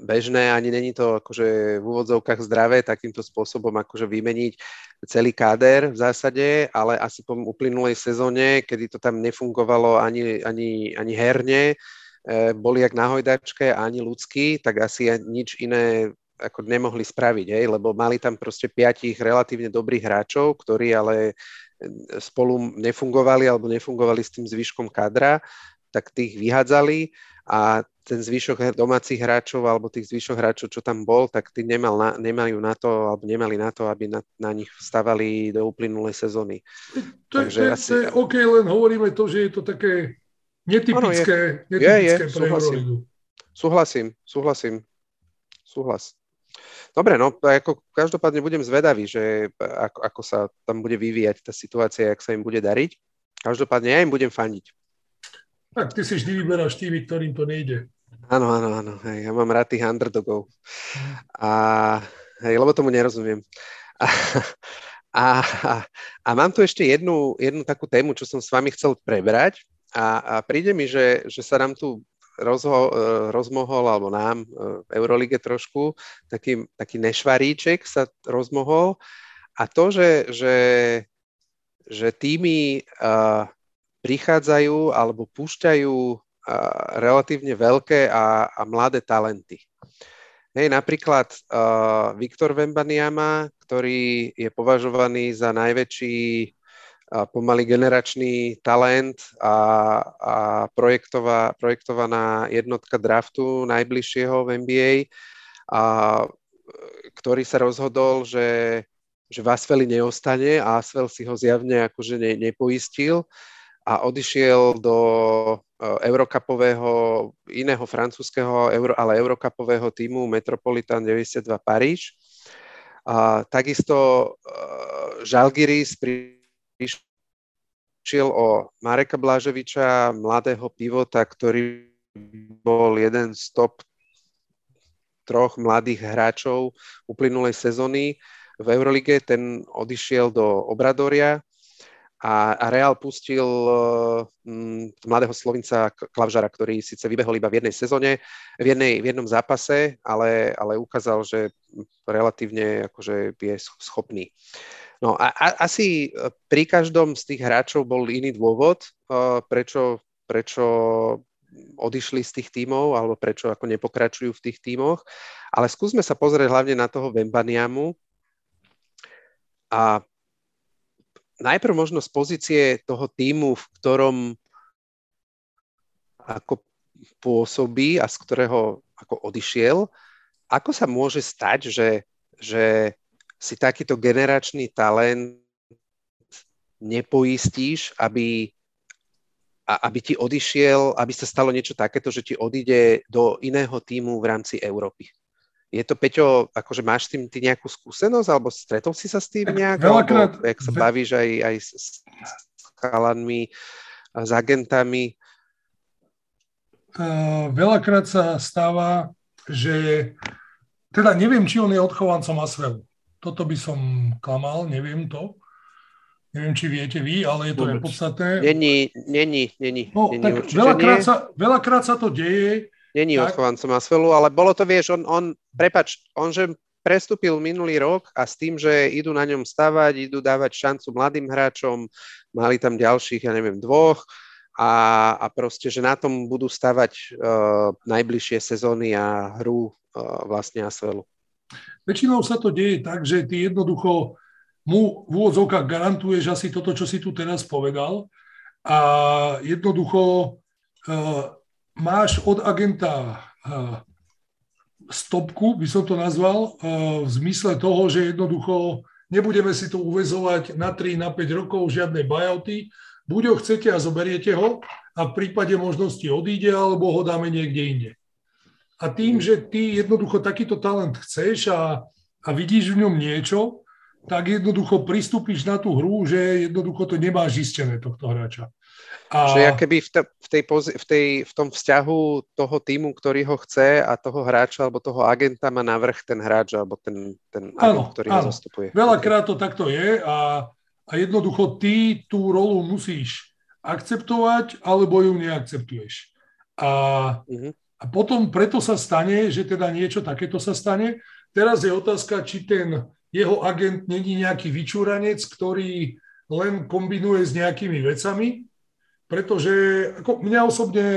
bežné, ani není to akože v úvodzovkách zdravé takýmto spôsobom akože vymeniť celý káder v zásade, ale asi po uplynulej sezóne, kedy to tam nefungovalo ani, ani, ani herne, uh, boli jak na hojdačke ani ľudský, tak asi nič iné ako nemohli spraviť, hej, lebo mali tam proste piatich relatívne dobrých hráčov, ktorí ale spolu nefungovali alebo nefungovali s tým zvyškom kadra, tak tých vyhádzali a ten zvyšok domácich hráčov alebo tých zvyšok hráčov, čo tam bol, tak tí nemal na, nemajú na to, alebo nemali na to, aby na, na nich stavali do uplynulej sezóny. To, Takže to, asi... to je OK, len hovoríme to, že je to také netypické, je, netypické je, je, pre súhlasím. Euroligu. Súhlasím, súhlasím. Súhlas. Dobre, no ako každopádne budem zvedavý, že ako, ako sa tam bude vyvíjať tá situácia, ak sa im bude dariť. Každopádne ja im budem fandiť. Tak ty si vždy vyberáš tými, ktorým to nejde. Áno, áno, áno. Hej, ja mám rád tých underdogov. A, hej, lebo tomu nerozumiem. A, a, a, a mám tu ešte jednu, jednu takú tému, čo som s vami chcel prebrať. A, a príde mi, že, že sa nám tu rozho, e, rozmohol, alebo nám e, v Eurolige trošku, taký, taký nešvaríček sa rozmohol. A to, že, že, že týmy uh, prichádzajú alebo púšťajú relatívne veľké a, a mladé talenty. Hej, napríklad uh, Viktor Vembaniama, ktorý je považovaný za najväčší pomaly generačný talent a, a projektová, projektovaná jednotka draftu najbližšieho v NBA, a, ktorý sa rozhodol, že, že Vasveli neostane a Asvel si ho zjavne akože ne, nepoistil a odišiel do e, eurokapového, iného francúzského, ale eurokapového týmu Metropolitan 92 Paríž. A takisto uh, Žalgiris pri prišiel o Mareka Blaževiča, mladého pivota, ktorý bol jeden z top troch mladých hráčov uplynulej sezóny v Eurolige. Ten odišiel do Obradoria a, a Real pustil uh, mladého Slovinca Klavžara, ktorý síce vybehol iba v jednej sezóne, v, jednej, v jednom zápase, ale, ale ukázal, že relatívne akože je schopný. No a, a asi e, pri každom z tých hráčov bol iný dôvod, uh, prečo, prečo odišli z tých tímov alebo prečo ako nepokračujú v tých tímoch. Ale skúsme sa pozrieť hlavne na toho Vembaniamu. A najprv možno z pozície toho týmu, v ktorom ako pôsobí a z ktorého ako odišiel, ako sa môže stať, že, že si takýto generačný talent nepoistíš, aby, aby ti odišiel, aby sa stalo niečo takéto, že ti odíde do iného týmu v rámci Európy. Je to, Peťo, akože máš s tým ty nejakú skúsenosť, alebo stretol si sa s tým nejak? Veľakrát... Alebo, jak sa bavíš aj, aj s, s chalanmi, s agentami? Uh, veľakrát sa stáva, že teda neviem, či on je odchovancom Asvelu. Toto by som klamal, neviem to. Neviem, či viete vy, ale je to Vôbec. nepodstatné. Není, není, není. No, není tak veľakrát, sa, veľakrát sa to deje. Není tak... odchovancom Asvelu, ale bolo to, vieš, on, on prepač, on, že prestúpil minulý rok a s tým, že idú na ňom stavať, idú dávať šancu mladým hráčom, mali tam ďalších, ja neviem, dvoch a, a proste, že na tom budú stavať uh, najbližšie sezóny a hru uh, vlastne Asvelu. Väčšinou sa to deje tak, že ty jednoducho mu v úvodzovkách garantuješ asi toto, čo si tu teraz povedal a jednoducho uh, máš od agenta uh, stopku, by som to nazval, uh, v zmysle toho, že jednoducho nebudeme si to uvezovať na 3, na 5 rokov, žiadne buyouty, buď ho chcete a zoberiete ho a v prípade možnosti odíde, alebo ho dáme niekde inde. A tým, že ty jednoducho takýto talent chceš a, a vidíš v ňom niečo, tak jednoducho pristúpiš na tú hru, že jednoducho to nemáš zistené tohto hráča. A... Že keby v, te, v, tej pozi, v, tej, v tom vzťahu toho týmu, ktorý ho chce a toho hráča alebo toho agenta má navrh ten hráč alebo ten, ten agent, áno, ktorý áno. ho zastupuje. Veľakrát to takto je a, a jednoducho ty tú rolu musíš akceptovať alebo ju neakceptuješ. A uh-huh. A potom preto sa stane, že teda niečo takéto sa stane. Teraz je otázka, či ten jeho agent není nejaký vyčúranec, ktorý len kombinuje s nejakými vecami, pretože ako mňa osobne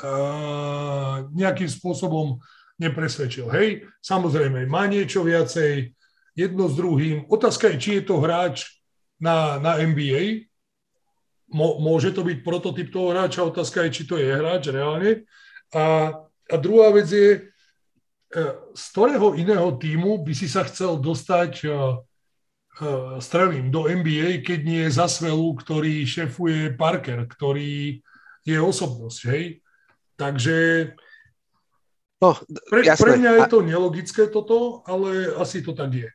uh, nejakým spôsobom nepresvedčil. Hej, samozrejme, má niečo viacej, jedno s druhým. Otázka je, či je to hráč na, na NBA. môže to byť prototyp toho hráča, otázka je, či to je hráč reálne. A a druhá vec je, e, z ktorého iného týmu by si sa chcel dostať e, e, strelím do NBA, keď nie je za svelu, ktorý šefuje Parker, ktorý je osobnosť, hej. Takže no, pre, pre mňa je to nelogické toto, ale asi to tak je.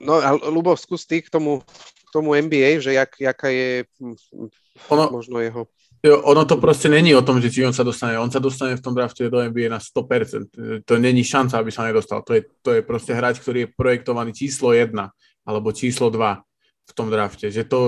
No a Lubo, skús ty k tomu, k tomu NBA, že jak, jaká je hm, ono, možno jeho... Ono to proste není o tom, že či on sa dostane. On sa dostane v tom drafte do NBA na 100%. To není šanca, aby sa nedostal. To je, to je proste hráč, ktorý je projektovaný číslo 1 alebo číslo 2 v tom drafte. Že to,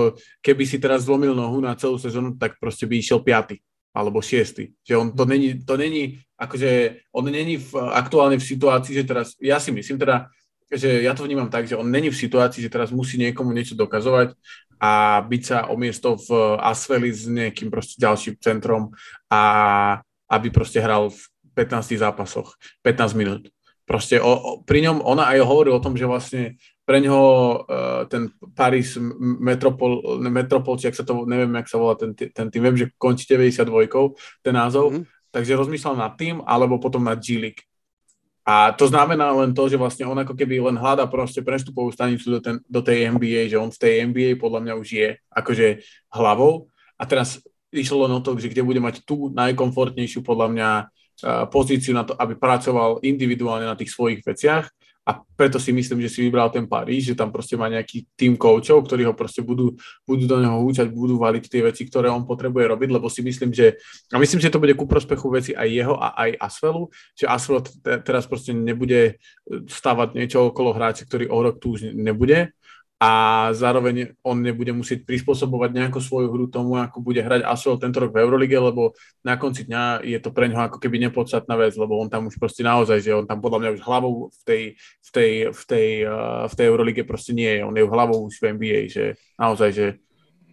keby si teraz zlomil nohu na celú sezónu, tak proste by išiel 5 alebo 6. Že on to není, to není akože on není v, aktuálne v situácii, že teraz, ja si myslím teda, že ja to vnímam tak, že on není v situácii, že teraz musí niekomu niečo dokazovať a byť sa o miesto v Asfeli s nejakým proste ďalším centrom a aby proste hral v 15 zápasoch, 15 minút. Proste o, o, pri ňom, ona aj hovorí o tom, že vlastne pre ňoho uh, ten Paris Metropol, Metropol, či ak sa to, neviem, jak sa volá ten, ten tým, viem, že končí 92, ten názov, mm-hmm. takže rozmýšľal nad tým, alebo potom nad G-League. A to znamená len to, že vlastne on ako keby len hľada proste prestupovú stanicu do, ten, do tej NBA, že on v tej NBA podľa mňa už je akože hlavou. A teraz išlo len o to, že kde bude mať tú najkomfortnejšiu podľa mňa pozíciu na to, aby pracoval individuálne na tých svojich veciach a preto si myslím, že si vybral ten Paríž, že tam proste má nejaký tým koučov, ktorí ho proste budú, budú do neho húčať, budú valiť tie veci, ktoré on potrebuje robiť, lebo si myslím, že a myslím, že to bude ku prospechu veci aj jeho a aj Asvelu, že Asvel teraz proste nebude stavať niečo okolo hráča, ktorý o rok tu už nebude a zároveň on nebude musieť prispôsobovať nejakú svoju hru tomu, ako bude hrať Asvel tento rok v Eurolige, lebo na konci dňa je to pre ňoho ako keby nepodstatná vec, lebo on tam už proste naozaj, že on tam podľa mňa už hlavou v tej, v tej, v tej, uh, v tej Eurolige proste nie je, on je hlavou už v NBA, že naozaj, že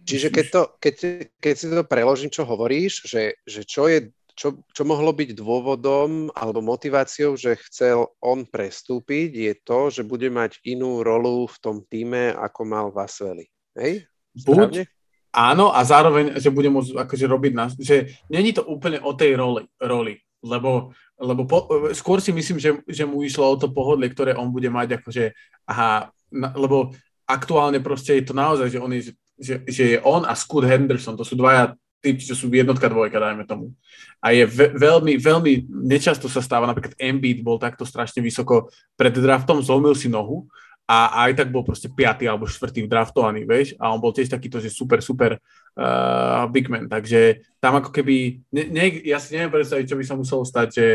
Čiže keď, to, keď, keď si to preložím, čo hovoríš, že, že čo je čo, čo mohlo byť dôvodom alebo motiváciou, že chcel on prestúpiť, je to, že bude mať inú rolu v tom týme, ako mal Vasveli. Hej? Buď, áno, a zároveň, že bude môcť akože robiť nás, že není to úplne o tej roli, roli lebo, lebo po, skôr si myslím, že, že mu išlo o to pohodlie, ktoré on bude mať, akože, aha, na, lebo aktuálne proste je to naozaj, že on je, že, že je on a Scott Henderson, to sú dvaja tí, čo sú jednotka, dvojka, dajme tomu. A je ve- veľmi, veľmi, nečasto sa stáva, napríklad Embiid bol takto strašne vysoko pred draftom, zlomil si nohu a aj tak bol proste piatý alebo štvrtý draftovaný, vieš, a on bol tiež takýto, že super, super uh, big man, takže tam ako keby, ne, ne, ja si neviem predstaviť, čo by sa muselo stať, že,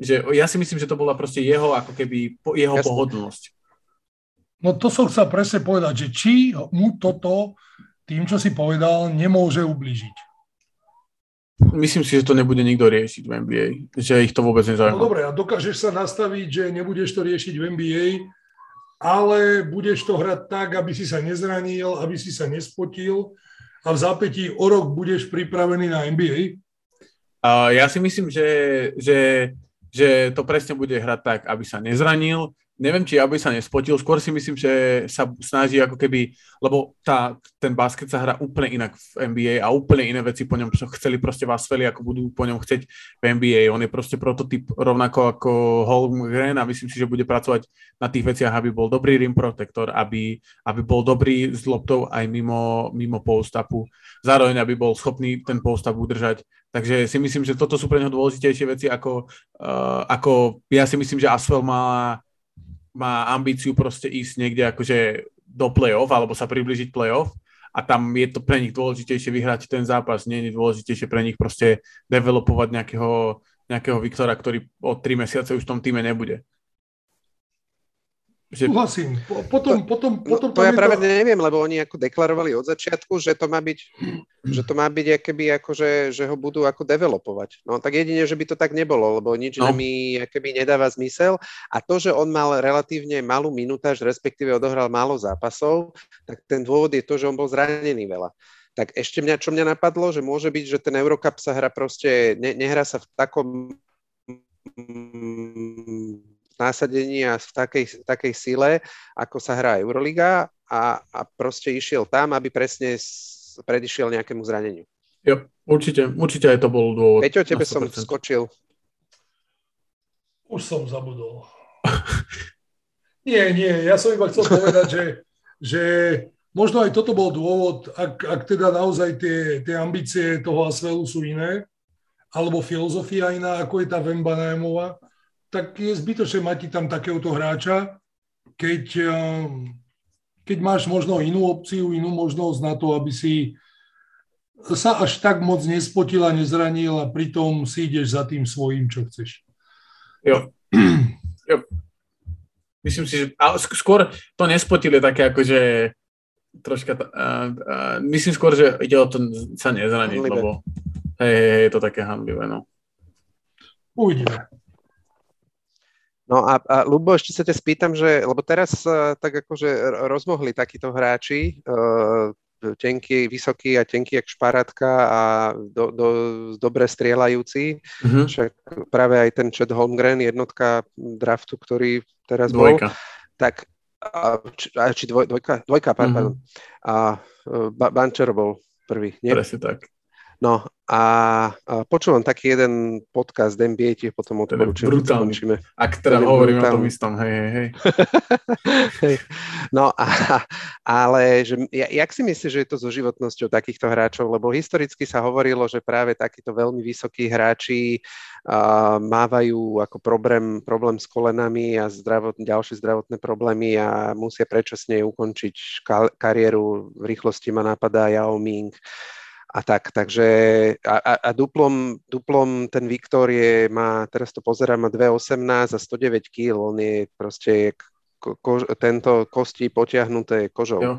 že ja si myslím, že to bola proste jeho ako keby, jeho Jasne. pohodlnosť. No to som chcel presne povedať, že či mu toto tým, čo si povedal, nemôže ublížiť. Myslím si, že to nebude nikto riešiť v NBA, že ich to vôbec nezaujíma. No dobre, a dokážeš sa nastaviť, že nebudeš to riešiť v NBA, ale budeš to hrať tak, aby si sa nezranil, aby si sa nespotil a v zápätí o rok budeš pripravený na NBA? Uh, ja si myslím, že, že, že to presne bude hrať tak, aby sa nezranil, neviem, či aby sa nespotil, skôr si myslím, že sa snaží ako keby, lebo tá, ten basket sa hrá úplne inak v NBA a úplne iné veci po ňom chceli proste vás sveli, ako budú po ňom chceť v NBA. On je proste prototyp rovnako ako Holmgren a myslím si, že bude pracovať na tých veciach, aby bol dobrý rim protector, aby, aby bol dobrý s loptou aj mimo, mimo post-upu. Zároveň, aby bol schopný ten post-up udržať. Takže si myslím, že toto sú pre neho dôležitejšie veci ako, uh, ako ja si myslím, že Asfel má má ambíciu proste ísť niekde akože do play-off alebo sa približiť play-off a tam je to pre nich dôležitejšie vyhrať ten zápas, nie je dôležitejšie pre nich proste developovať nejakého, nejakého Viktora, ktorý o tri mesiace už v tom týme nebude. Že... Súhlasím. Potom, potom, potom no, to ja práve to... neviem, lebo oni ako deklarovali od začiatku, že to má byť, že to má byť akoby ako, že, že ho budú ako developovať. No tak jedine, že by to tak nebolo, lebo nič no. mi akoby nedáva zmysel. A to, že on mal relatívne malú minútaž, respektíve odohral málo zápasov, tak ten dôvod je to, že on bol zranený veľa tak ešte mňa, čo mňa napadlo, že môže byť, že ten Eurocup sa hra proste, ne, nehrá sa v takom násadení a v takej, takej sile, ako sa hrá Euroliga a, a proste išiel tam, aby presne predišiel nejakému zraneniu. Jo, určite, určite aj to bol dôvod. Peťo, tebe som skočil. Už som zabudol. nie, nie, ja som iba chcel povedať, že, že možno aj toto bol dôvod, ak, ak teda naozaj tie, tie ambície toho Asvelu sú iné, alebo filozofia iná, ako je tá Vemba Najamová, tak je zbytočné mať tam takéhoto hráča, keď, eh, keď máš možno inú opciu, inú možnosť na to, aby si sa až tak moc nespotil a nezranil a pritom si ideš za tým svojím, čo chceš. Jo. jo. Myslím si, že ale skôr to nespotili také ako, že troška, uh, uh, myslím skôr, že ide o to sa nezraniť, Hanlivé. lebo hej, hej, hej, je to také hanlivé, no. Uvidíme. No a, a Lubo, ešte sa ťa spýtam, že, lebo teraz uh, tak akože rozmohli takíto hráči, uh, tenký, vysoký a tenký jak šparátka a do, do, dobre strieľajúci. Mm-hmm. Však práve aj ten Chad Holmgren, jednotka draftu, ktorý teraz Dvojka. bol, tak a, či, a, či dvoj, dvojka, dvojka, mm-hmm. pardon. A e, ba, Bancher bol prvý, nie? Presne tak. No a, a počúvam taký jeden podcast NBA, tiež potom odporúčam. Brutálny. Ak teda hovorím brutálny. o tom istom, hej, hej, hej. no a, ale že, jak si myslíš, že je to so životnosťou takýchto hráčov? Lebo historicky sa hovorilo, že práve takíto veľmi vysokí hráči uh, mávajú ako problém, problém s kolenami a zdravot, ďalšie zdravotné problémy a musia predčasne ukončiť kariéru. V rýchlosti ma napadá Yao Ming a tak, takže a, a, a duplom, duplom ten Viktor je, má, teraz to pozerám, má 2,18 a 109 kg, on je proste ko, ko, tento kosti potiahnuté kožou. Jo.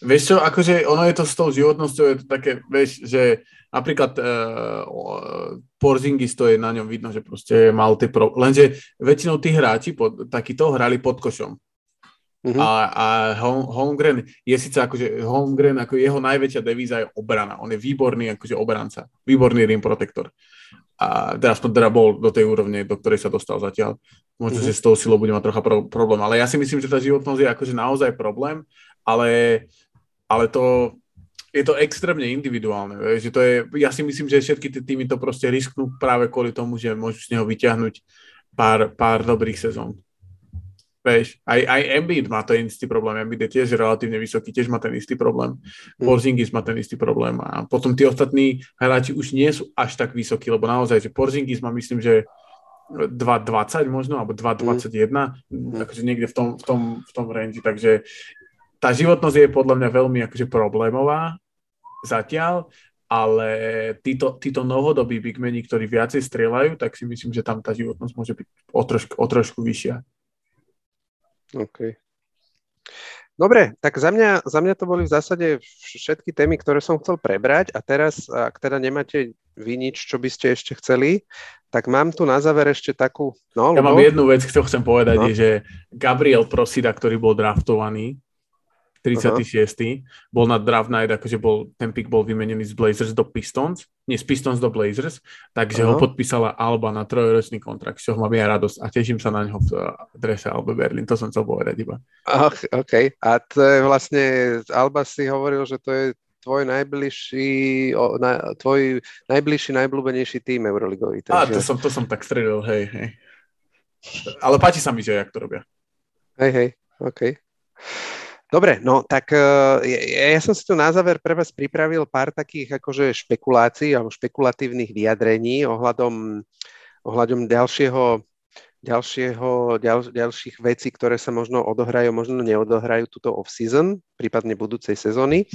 Vieš čo, akože ono je to s tou životnosťou, je to také, vieš, že napríklad uh, Porzingis to je na ňom vidno, že proste mal tie pro... Lenže väčšinou tí hráči pod, takýto hrali pod košom. Uh-huh. A, a Holmgren je síce akože Holmgren, ako jeho najväčšia devíza je obrana. On je výborný akože obranca, výborný rim protektor. A teraz teda bol do tej úrovne, do ktorej sa dostal zatiaľ. Možno, uh-huh. že s tou silou bude mať trocha pro- problém. Ale ja si myslím, že tá životnosť je akože naozaj problém, ale, ale to, je to extrémne individuálne. Že to je, ja si myslím, že všetky tie týmy to proste risknú práve kvôli tomu, že môžu z neho vyťahnuť pár, pár dobrých sezón. Veš, aj, aj Embiid má ten istý problém. Embiid je tiež relatívne vysoký, tiež má ten istý problém. Mm. Porzingis má ten istý problém. A potom tí ostatní hráči už nie sú až tak vysokí, lebo naozaj, že Porzingis má myslím, že 2,20 možno, alebo 2,21, mm. akože niekde v tom, v, tom, v tom range. Takže tá životnosť je podľa mňa veľmi akože problémová zatiaľ, ale títo, títo novodobí bigmeni, ktorí viacej strieľajú, tak si myslím, že tam tá životnosť môže byť o trošku, o trošku vyššia. OK. Dobre, tak za mňa, za mňa to boli v zásade všetky témy, ktoré som chcel prebrať a teraz, ak teda nemáte vy nič, čo by ste ešte chceli, tak mám tu na záver ešte takú... No, ja mám jednu vec, ktorú chcem povedať, no. je, že Gabriel Prosida, ktorý bol draftovaný, 36. Uh-huh. Bol na draft night, akože bol, ten pick bol vymenený z Blazers do Pistons, nie z Pistons do Blazers, takže uh-huh. ho podpísala Alba na trojročný kontrakt, čo mám ja radosť a teším sa na ňo v drese Alba Berlin, to som chcel povedať iba. Ach, OK, a to je vlastne, Alba si hovoril, že to je tvoj najbližší, na, tvoj najbližší, najblúbenejší tým Euroligový. Takže... Á, to som, to som tak stredil, hej, hej. Ale páči sa mi, že jak to robia. Hej, hej, OK. Dobre, no tak uh, ja, ja som si tu na záver pre vás pripravil pár takých akože špekulácií alebo špekulatívnych vyjadrení ohľadom, ohľadom ďalšieho, ďalšieho, ďal, ďalších vecí, ktoré sa možno odohrajú, možno neodohrajú túto off-season, prípadne budúcej sezóny.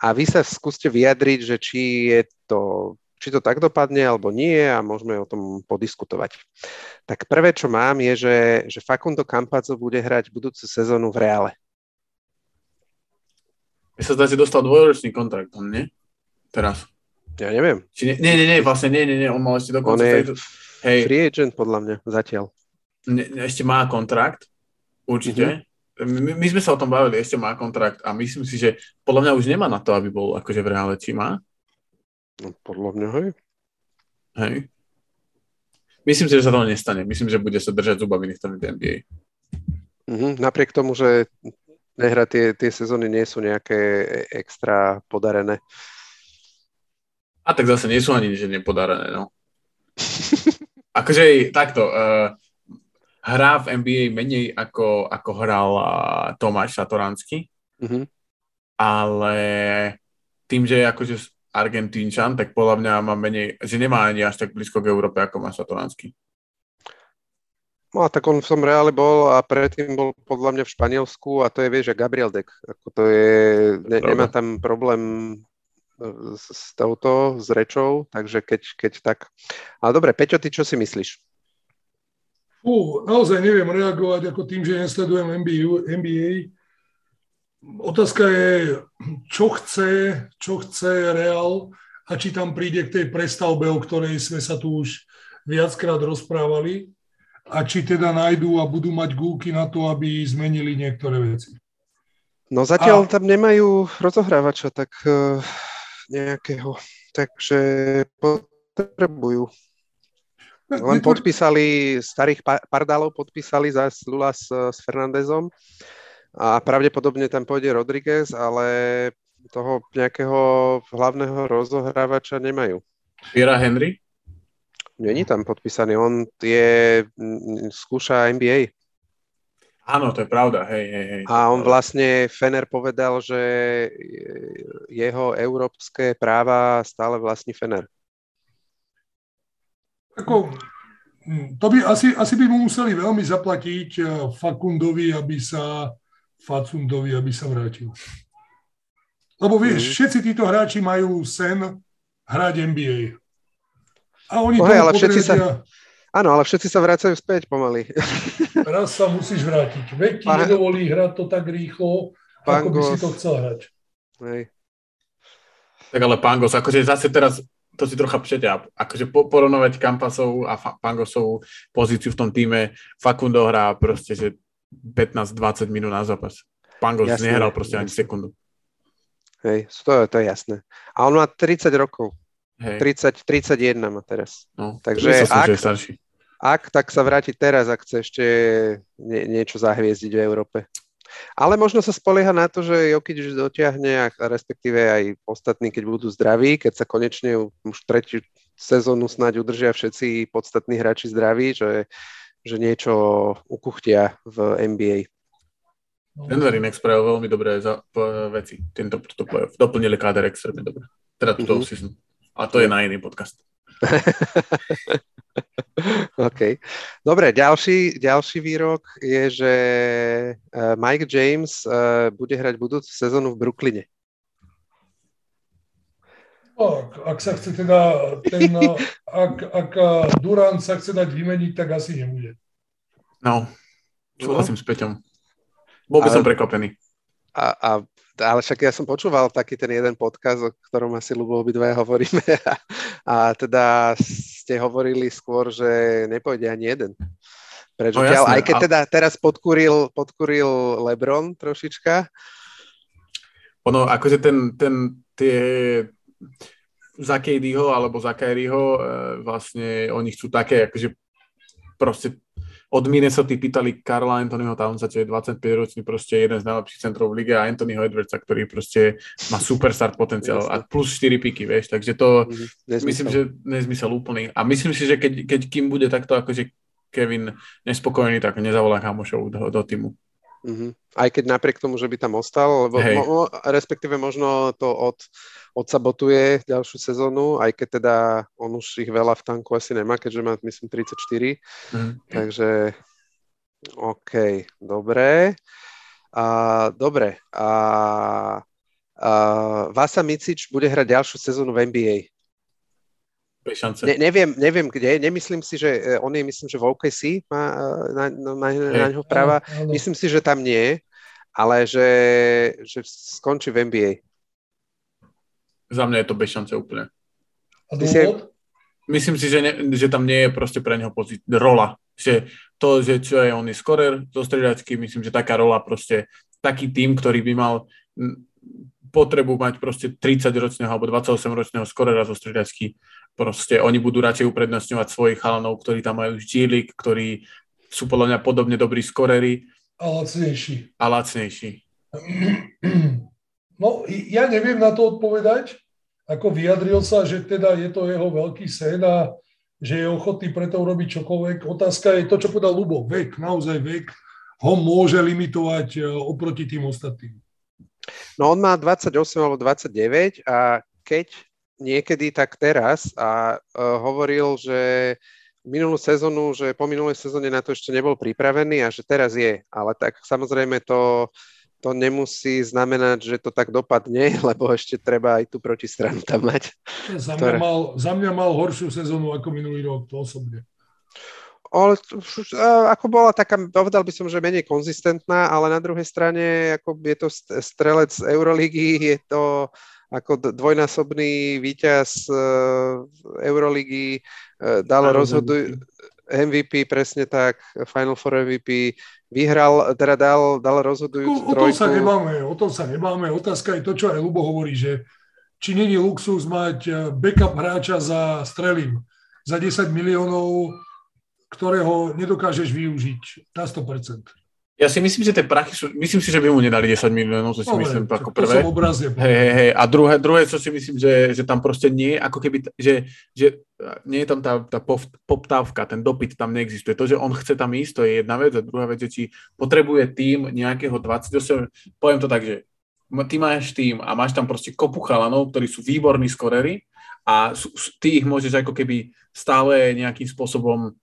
A vy sa skúste vyjadriť, že či je to či to tak dopadne alebo nie a môžeme o tom podiskutovať. Tak prvé, čo mám, je, že, že Facundo Campazzo bude hrať budúcu sezónu v Reále. Ja sa zdá, že dostal dvojročný kontrakt, on nie? Teraz. Ja neviem. Či nie, nie, nie, nie, vlastne nie, nie, nie, on mal ešte dokonca... On je tejto... Hej. free agent podľa mňa, zatiaľ. Ne, ešte má kontrakt, určite. Mm-hmm. My, my sme sa o tom bavili, ešte má kontrakt a myslím si, že podľa mňa už nemá na to, aby bol akože v reále, či má? No, podľa mňa, hej. Hej. Myslím si, že sa to nestane. Myslím, že bude sa držať zubami nech to NBA. Mm-hmm. Napriek tomu, že nehra, tie, tie sezóny nie sú nejaké extra podarené. A tak zase nie sú ani že nepodarené, no. akože takto, uh, hrá v NBA menej ako, ako hral uh, Tomáš Satoranský, mm-hmm. ale tým, že akože Argentínčan, tak podľa mňa má menej, že nemá ani až tak blízko k Európe, ako má Satoranský. No a tak on v tom Reále bol a predtým bol podľa mňa v Španielsku a to je, vieš, že Gabriel Deck. Ako to je, ne, nemá tam problém e, s, s touto, s rečou, takže keď, keď tak. Ale dobre, Peťo, ty čo si myslíš? Fú, naozaj neviem reagovať ako tým, že nesledujem NBA, NBA. Otázka je, čo chce, čo chce Real a či tam príde k tej prestavbe, o ktorej sme sa tu už viackrát rozprávali a či teda nájdú a budú mať gúky na to, aby zmenili niektoré veci. No zatiaľ a... tam nemajú rozohrávača tak uh, nejakého, takže potrebujú. Len podpísali, starých pardálov podpísali za Lula s, s Fernandezom a pravdepodobne tam pôjde Rodriguez, ale toho nejakého hlavného rozohrávača nemajú. Piera Henry? Není tam podpísaný, on je, skúša NBA. Áno, to je pravda, hej, hej, hej. A on vlastne, Fener povedal, že jeho európske práva stále vlastní Fener. Ako, to by, asi, asi by mu museli veľmi zaplatiť eh, Fakundovi, aby sa Facundovi, aby sa vrátil. Lebo vieš, mm. všetci títo hráči majú sen hrať NBA. A oni oh, ale všetci sa, áno, ale všetci sa vracajú späť pomaly. Raz sa musíš vrátiť. Veď ti Pán... nedovolí hrať to tak rýchlo, Pangos. ako by si to chcel hrať. Hej. Tak ale Pangos, akože zase teraz to si trocha přeťa. Akože porovnovať Kampasov a Pangosovú pozíciu v tom týme, Fakundo hrá proste, že 15-20 minút na zápas. Pangos jasné, nehral proste jasné. ani sekundu. Hej, to, to je jasné. A on má 30 rokov. Hej. 30, 31 má teraz. No, Takže ak, že starší. ak, tak sa vráti teraz, ak chce ešte nie, niečo zahviezdiť v Európe. Ale možno sa spolieha na to, že Jokic už dotiahne, a respektíve aj ostatní, keď budú zdraví, keď sa konečne už tretiu sezónu snáď udržia všetci podstatní hráči zdraví, že, že niečo ukuchtia v NBA. Denver inak spravil veľmi dobré za, p- veci. Tento Doplnili káder extrémne dobre. Teda túto mm-hmm. A to je na iný podcast. OK. Dobre, ďalší, ďalší výrok je, že eh, Mike James eh, bude hrať budúcu sezónu v Brooklyne. Ak, ak sa chce teda ten, ak, ak Durant sa chce dať vymeniť, tak asi nebude. No, súhlasím no. s Peťom. Bol by Ale... som prekvapený. A, a ale však ja som počúval taký ten jeden podcast, o ktorom asi ľubo obidve hovoríme a, a teda ste hovorili skôr, že nepôjde ani jeden. Prečo? No, aj keď teda teraz podkuril, podkuril Lebron trošička. Ono, akože ten, ten tie za KDho alebo za Kyrieho e, vlastne oni chcú také, akože proste od Minnesota pýtali Karla Anthonyho Townsa, čo je 25-ročný, proste jeden z najlepších centrov v lige a Anthonyho Edwardsa, ktorý proste má superstar potenciál a plus 4 piky, vieš, takže to nezmysel. myslím, že nezmysel úplný. A myslím si, že keď, keď kým bude takto akože Kevin nespokojný, tak nezavolá kamošov do, do týmu. Mm-hmm. Aj keď napriek tomu, že by tam ostal, lebo mo, respektíve možno to od, odsabotuje ďalšiu sezónu, aj keď teda on už ich veľa v tanku asi nemá, keďže má myslím 34. Mm. Takže OK, dobre. A, dobre. A, a Vasa Micič bude hrať ďalšiu sezónu v NBA. Ne, neviem, neviem kde, nemyslím si, že e, on je, myslím, že v OKC má e, na, na, na, na ňo práva. Myslím si, že tam nie, ale že, že skončí v NBA. Za mňa je to bez šance úplne. A si... Myslím si, že, ne, že tam nie je proste pre neho pozit- rola. Že to, že čo je on je skorer zo striedačky, myslím, že taká rola proste, taký tým, ktorý by mal potrebu mať proste 30-ročného alebo 28-ročného skorera zo striedačky. Proste oni budú radšej uprednostňovať svojich chalanov, ktorí tam majú ždílik, ktorí sú podľa mňa podobne dobrí skorery. A lacnejší. A lacnejší. No, ja neviem na to odpovedať, ako vyjadril sa, že teda je to jeho veľký sen a že je ochotný preto urobiť čokoľvek. Otázka je to, čo povedal Lubo. Vek, naozaj vek ho môže limitovať e, oproti tým ostatným. No on má 28 alebo 29 a keď niekedy, tak teraz a uh, hovoril, že minulú sezónu, že po minulej sezóne na to ešte nebol pripravený a že teraz je. Ale tak samozrejme to, to nemusí znamenať, že to tak dopadne, lebo ešte treba aj tú protistranu tam mať. Za mňa, ktoré... mal, za mňa mal horšiu sezónu ako minulý rok, to osobne. Ale ako bola taká, povedal by som, že menej konzistentná, ale na druhej strane, ako je to strelec Euroligy, je to ako dvojnásobný víťaz Euroligy, dal rozhoduj MVP, presne tak, Final Four MVP, vyhral, teda dal, dal rozhodujúcu o, o tom sa nebáme, o tom sa nebáme. Otázka je to, čo aj Lubo hovorí, že či není luxus mať backup hráča za strelím za 10 miliónov ktorého nedokážeš využiť na 100%. Ja si myslím, že tie prachy sú, myslím si, že by mu nedali 10 miliónov, to si no, myslím ako prvé. To som hej, hej, hej. A druhé, druhé, čo si myslím, že, že tam proste nie, ako keby, že, že nie je tam tá, tá poptávka, ten dopyt tam neexistuje. To, že on chce tam ísť, to je jedna vec. A druhá vec, že či potrebuje tým nejakého 28, poviem to tak, že ty máš tým a máš tam proste kopu chalanov, ktorí sú výborní skorery a sú, ty ich môžeš ako keby stále nejakým spôsobom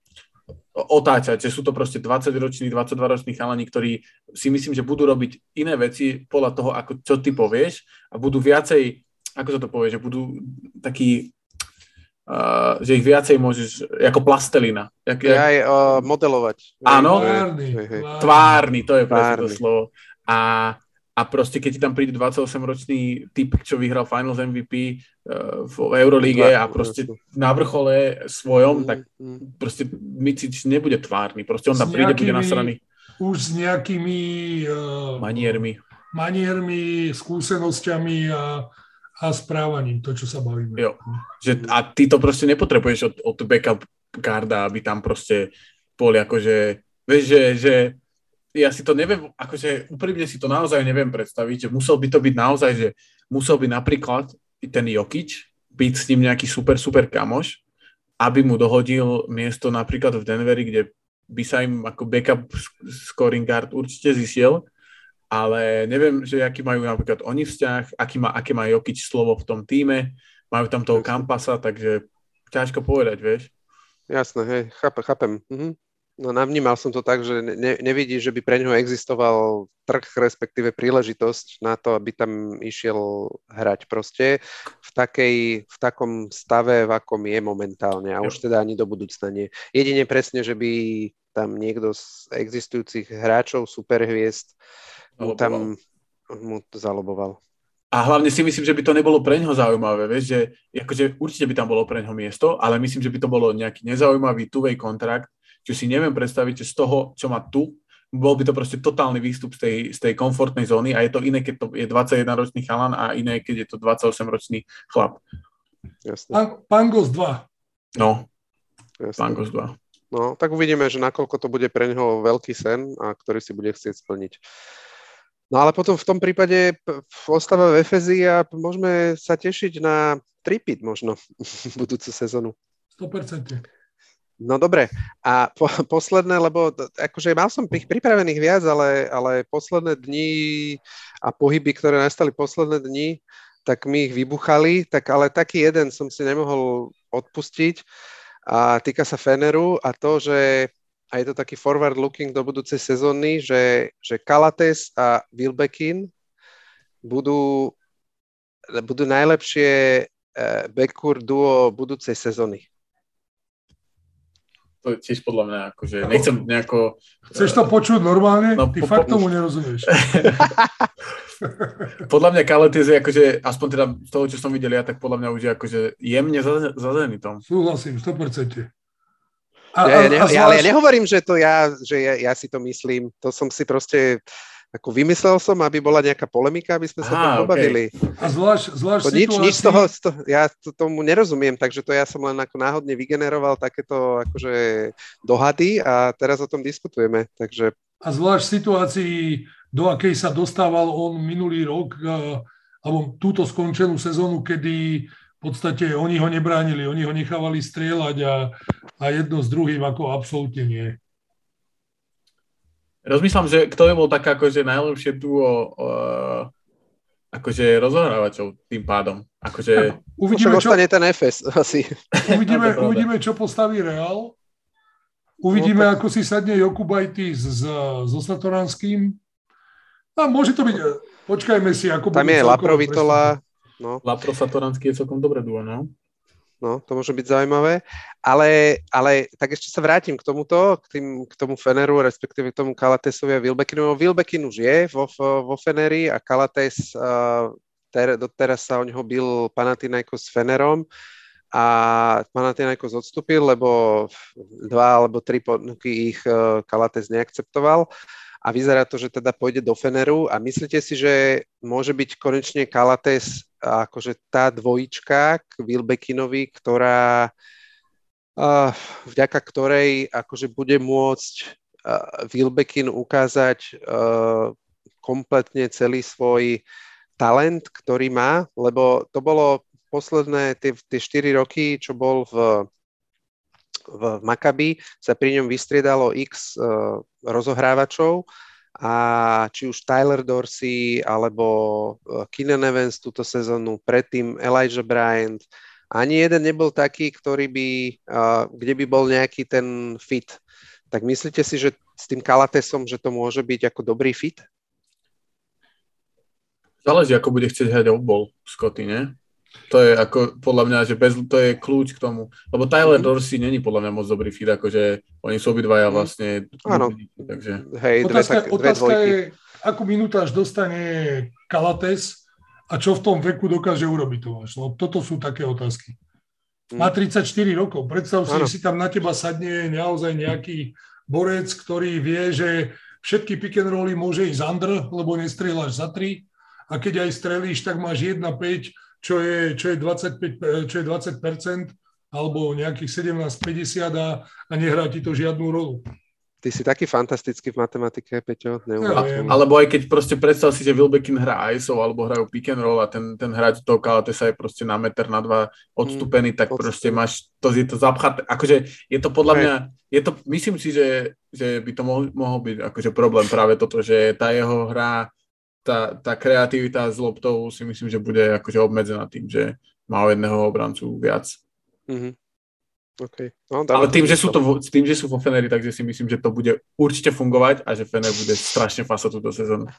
otáčať, že sú to proste 20-roční, 22-roční chalani, ktorí si myslím, že budú robiť iné veci podľa toho, ako, čo ty povieš a budú viacej, ako sa to povie, že budú takí, uh, že ich viacej môžeš, ako plastelina. Jak, jak... Aj uh, modelovať. Áno, tvárny, tvárny, to je presne to slovo. A a proste keď ti tam príde 28-ročný typ, čo vyhral Finals MVP uh, v Eurolíge a proste na vrchole svojom, mm, tak proste Micic nebude tvárny. Proste on tam príde, bude nasraný. Už s nejakými uh, maniermi. maniermi, skúsenosťami a, a správaním, to, čo sa bavíme. Jo. Že, a ty to proste nepotrebuješ od, od backup garda, aby tam proste boli akože, vieš, že, že ja si to neviem, akože úprimne si to naozaj neviem predstaviť, že musel by to byť naozaj, že musel by napríklad ten Jokič byť s ním nejaký super, super kamoš, aby mu dohodil miesto napríklad v Denveri, kde by sa im ako backup scoring guard určite zišiel, ale neviem, že aký majú napríklad oni vzťah, aký má, aké má Jokič slovo v tom týme, majú tam toho kampasa, takže ťažko povedať, vieš. Jasné, hej, chápem, chápem. Mhm. No navnímal som to tak, že ne, nevidí, že by pre ňoho existoval trh, respektíve príležitosť na to, aby tam išiel hrať proste v, takej, v takom stave, v akom je momentálne a už teda ani do budúcna nie. Jedine presne, že by tam niekto z existujúcich hráčov, superhviezd mu tam mu zaloboval. A hlavne si myslím, že by to nebolo pre neho zaujímavé, vieš, že akože určite by tam bolo pre neho miesto, ale myslím, že by to bolo nejaký nezaujímavý two kontrakt, čo si neviem predstaviť, že z toho, čo má tu, bol by to proste totálny výstup z tej, z tej komfortnej zóny a je to iné, keď to je 21-ročný chalan a iné, keď je to 28-ročný chlap. Jasne. Pangos 2. No, Jasne. Pangos 2. No, tak uvidíme, že nakoľko to bude pre neho veľký sen a ktorý si bude chcieť splniť. No ale potom v tom prípade ostáva v Efezi a môžeme sa tešiť na tripit možno budúcu sezónu. 100%. No dobre, a po, posledné, lebo akože mal som ich pripravených viac, ale, ale posledné dni a pohyby, ktoré nastali posledné dni, tak mi ich vybuchali, tak ale taký jeden som si nemohol odpustiť a týka sa Feneru a to, že a je to taký forward looking do budúcej sezóny, že, že Kalates a Wilbekin budú, budú najlepšie eh, backcourt duo budúcej sezóny to je tiež podľa mňa, akože nechcem nejako... Chceš to počuť normálne? No, Ty po, fakt tomu nerozumieš. podľa mňa Kaletis je akože, aspoň teda z toho, čo som videl ja, tak podľa mňa už je akože jemne za, za tom. Súhlasím, 100%. A, ja, ja, ne, a zvlášť... Ale ja nehovorím, že to ja, že ja, ja si to myslím. To som si proste ako vymyslel som, aby bola nejaká polemika, aby sme sa Aha, tom pobavili. Okay. A zvlášť, zvlášť to nič, nič z toho, z toho, ja to, tomu nerozumiem, takže to ja som len ako náhodne vygeneroval takéto akože dohady a teraz o tom diskutujeme, takže... A zvlášť v situácii, do akej sa dostával on minulý rok, alebo túto skončenú sezónu, kedy v podstate oni ho nebránili, oni ho nechávali strieľať a, a jedno s druhým ako absolútne nie. Rozmýšľam, že kto by bol taká akože najlepšie duo uh, akože rozohrávačov tým pádom. Akože... Uvidíme, čo... ostane ten FS asi. Uvidíme, no, uvidíme, čo postaví Real. Uvidíme, no, tak... ako si sadne Jokubajtis s, so Satoranským. A môže to byť, počkajme si, ako Tam je Laprovitola. No. Lapro Satoranský je celkom dobré duo, no. No, to môže byť zaujímavé. Ale, ale tak ešte sa vrátim k tomuto, k, tým, k tomu Feneru, respektíve k tomu Kalatesovi a Wilbekinu. Wilbekin už je vo, vo Feneri a Kalates, uh, ter, doteraz sa o neho bil Panathinaikos s Fenerom a Panathinaikos odstúpil, lebo dva alebo tri ponuky ich uh, Kalates neakceptoval a vyzerá to, že teda pôjde do Feneru a myslíte si, že môže byť konečne Kalates akože tá dvojička k Wilbekinovi, ktorá uh, vďaka ktorej akože bude môcť uh, Wilbekin ukázať uh, kompletne celý svoj talent, ktorý má, lebo to bolo posledné tie, tie 4 roky, čo bol v, v Maccabi, sa pri ňom vystriedalo x uh, rozohrávačov a či už Tyler Dorsey alebo eh, Keenan Evans túto sezónu, predtým Elijah Bryant, ani jeden nebol taký, ktorý by, uh, kde by bol nejaký ten fit. Tak myslíte si, že s tým Kalatesom, že to môže byť ako dobrý fit? Záleží, ako bude chcieť hrať obbol Scotty, ne? To je ako, podľa mňa, že bez, to je kľúč k tomu. Lebo Tyler mm. Dorsey není podľa mňa moc dobrý fit, akože oni sú obidvaja mhm. vlastne... Áno, takže... hej, dve, otázka, tak, dve otázka je, akú minútaž dostane Kalates a čo v tom veku dokáže urobiť to No, toto sú také otázky. Má 34 mhm. rokov. Predstav si, že si tam na teba sadne naozaj nejaký borec, ktorý vie, že všetky pick and rolly môže ísť under, lebo nestrieľaš za 3 a keď aj strelíš, tak máš 1-5 čo je, čo je 25, čo je 20% alebo nejakých 17,50 a, a nehrá ti to žiadnu rolu. Ty si taký fantastický v matematike, Peťo. Ja, alebo aj keď proste predstav si, že Wilbekin hrá ISO alebo hrajú pick and roll a ten, ten hráč toho Kalatesa je proste na meter, na dva odstúpený, mm, tak odstúpený. proste máš, to je to zapchaté. Akože je to podľa mňa, je to, myslím si, že, že by to mohol, mohol byť akože problém práve toto, že tá jeho hra tá, tá kreativita s loptou si myslím, že bude akože obmedzená tým, že má o jedného obrancu viac. Mm-hmm. Okay. No, Ale tým že, sú to, tým, že sú vo Feneri, takže si myslím, že to bude určite fungovať a že Fener bude strašne fasať túto sezónu.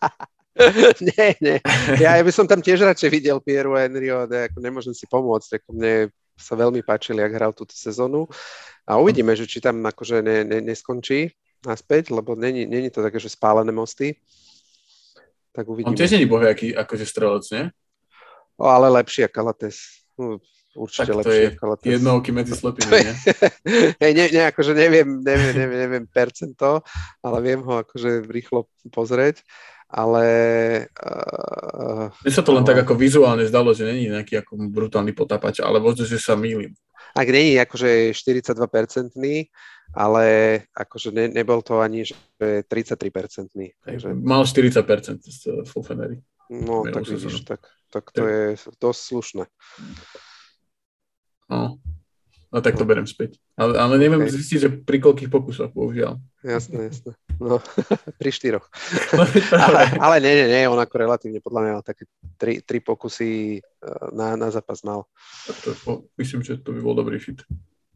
nie, nie. Ja, ja by som tam tiež radšej videl Pieru a Enrio, ako nemôžem si pomôcť. Ako mne sa veľmi páčili, ak hral túto sezónu. A uvidíme, že či tam akože ne, ne, neskončí naspäť, lebo není, není to také, že spálené mosty tak uvidíme. On tiež není bohviaký akože strelec, nie? O, ale lepší ako Kalates. No, určite tak lepšie ako Kalates. Jednovky medzi slepými, nie? Hej, ne, ne, akože neviem, neviem, neviem, neviem percento, ale viem ho akože rýchlo pozrieť ale... Uh, Mne sa to len no. tak ako vizuálne zdalo, že není nejaký ako brutálny potápač, ale možno, že sa mýlim. Ak není akože 42-percentný, ale akože ne, nebol to ani že 33-percentný. Takže... Mal 40% z Fulfenery. No, tak vidíš, tak, tak to je dosť slušné. No, no tak to berem späť. Ale, ale neviem okay. zistiť, že pri koľkých pokusoch, bohužiaľ. Jasné, jasné. No, pri štyroch. ale, ale nie, nie, nie, on ako relatívne podľa mňa také tri, tri pokusy eh, na, na zápas mal. Tak to, myslím, že to by bol dobrý fit.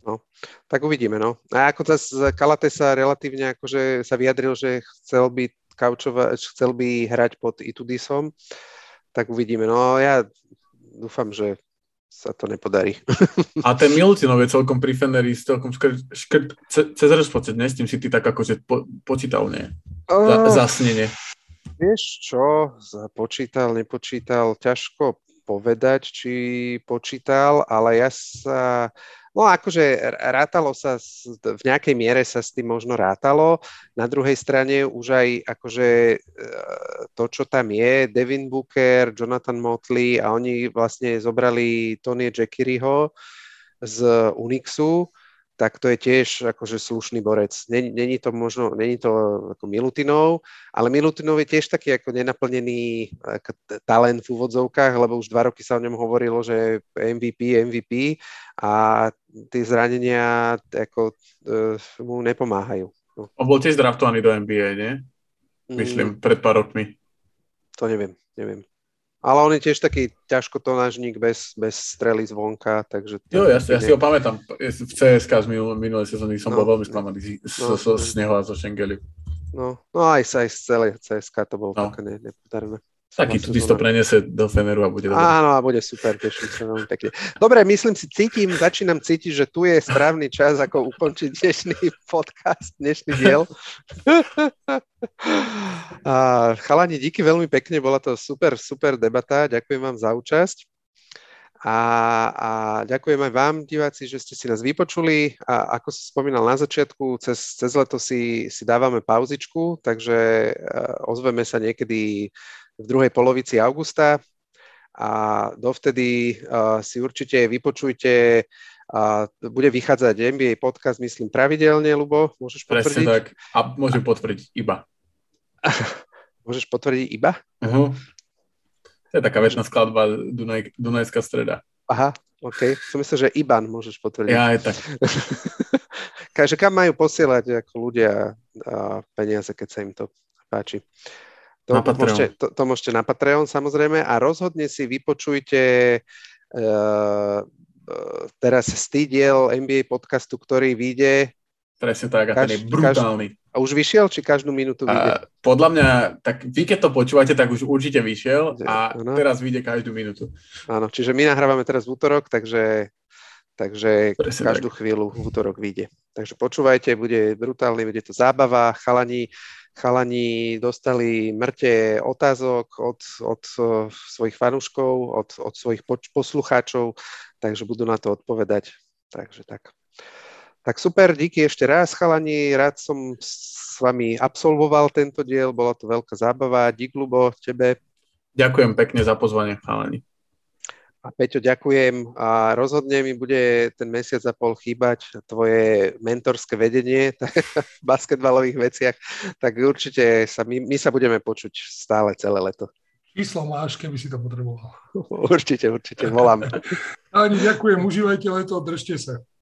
No, tak uvidíme, no. A ako zase Kalate sa relatívne akože sa vyjadril, že chcel by kaučova, chcel by hrať pod Itudisom, tak uvidíme. No ja dúfam, že sa to nepodarí. A ten Milutinov je celkom pri Feneri celkom škrt, škrt cez rozpočet, ne? S tým si ty tak akože po, počítal, nie? Uh, Zasnenie. Vieš čo, počítal, nepočítal, ťažko povedať, či počítal, ale ja sa No akože rátalo sa, v nejakej miere sa s tým možno rátalo. Na druhej strane už aj akože e, to, čo tam je, Devin Booker, Jonathan Motley a oni vlastne zobrali Tony Jackiriho z Unixu, tak to je tiež akože slušný borec. Není, to možno, není to ako Milutinov, ale Milutinov je tiež taký ako nenaplnený ako talent v úvodzovkách, lebo už dva roky sa o ňom hovorilo, že MVP, MVP a tie zranenia ako, uh, mu nepomáhajú. No. On bol tiež draftovaný do NBA, nie? Myslím, mm. pred pár rokmi. To neviem, neviem. Ale on je tiež taký ťažkotonážnik bez, bez strely zvonka, takže... Jo, ja, ja si ho pamätám. V CSK z minulé, minulé sezóny som no, bol veľmi sklamaný no, zo, zo Snehu a zo Šengeli. No, no aj, aj z celé CSK to bolo no. také nepodarené. Taký tu to preniesie do Feneru a bude dobré. Áno, a bude super, teším sa veľmi pekne. Dobre, myslím si, cítim, začínam cítiť, že tu je správny čas, ako ukončiť dnešný podcast, dnešný diel. a, chalani, díky veľmi pekne, bola to super, super debata, ďakujem vám za účasť. A, a ďakujem aj vám, diváci, že ste si nás vypočuli. A ako som spomínal na začiatku, cez, cez leto si, si dávame pauzičku, takže ozveme sa niekedy v druhej polovici augusta a dovtedy si určite vypočujte a bude vychádzať NBA podcast, myslím, pravidelne, Lubo, môžeš potvrdiť? Presne tak. A môžem potvrdiť iba. môžeš potvrdiť iba? Uh-huh. To je taká väčšina skladba Dunaj, Dunajská streda. Aha, OK. Som myslel, že Iban môžeš potvrdiť. Ja aj tak. Takže kam majú posielať ako ľudia peniaze, keď sa im to páči. To, na môžete, to, to môžete na Patreon samozrejme a rozhodne si vypočujte uh, teraz stýdiel NBA podcastu, ktorý vyjde. Presne tak, a ten je brutálny. Každ, a už vyšiel, či každú minútu vyjde? podľa mňa, tak vy keď to počúvate, tak už určite vyšiel a ano. teraz vyjde každú minútu. Áno, čiže my nahrávame teraz v útorok, takže, takže každú tak. chvíľu v útorok vyjde. Takže počúvajte, bude brutálny, bude to zábava, chalani chalani dostali mŕte otázok od, od eh, svojich fanúškov, od, od svojich poslucháčov, takže budú na to odpovedať. Takže tak. Tak super, díky ešte raz, chalani. Rád som s vami absolvoval tento diel, bola to veľká zábava. Dík, Lubo, tebe. Ďakujem pekne za pozvanie, chalani. A Peťo, ďakujem a rozhodne mi bude ten mesiac a pol chýbať tvoje mentorské vedenie v basketbalových veciach, tak určite sa, my, my sa budeme počuť stále celé leto. Číslo máš, keby si to potreboval. Určite, určite, volám. Ani ďakujem, užívajte leto, držte sa.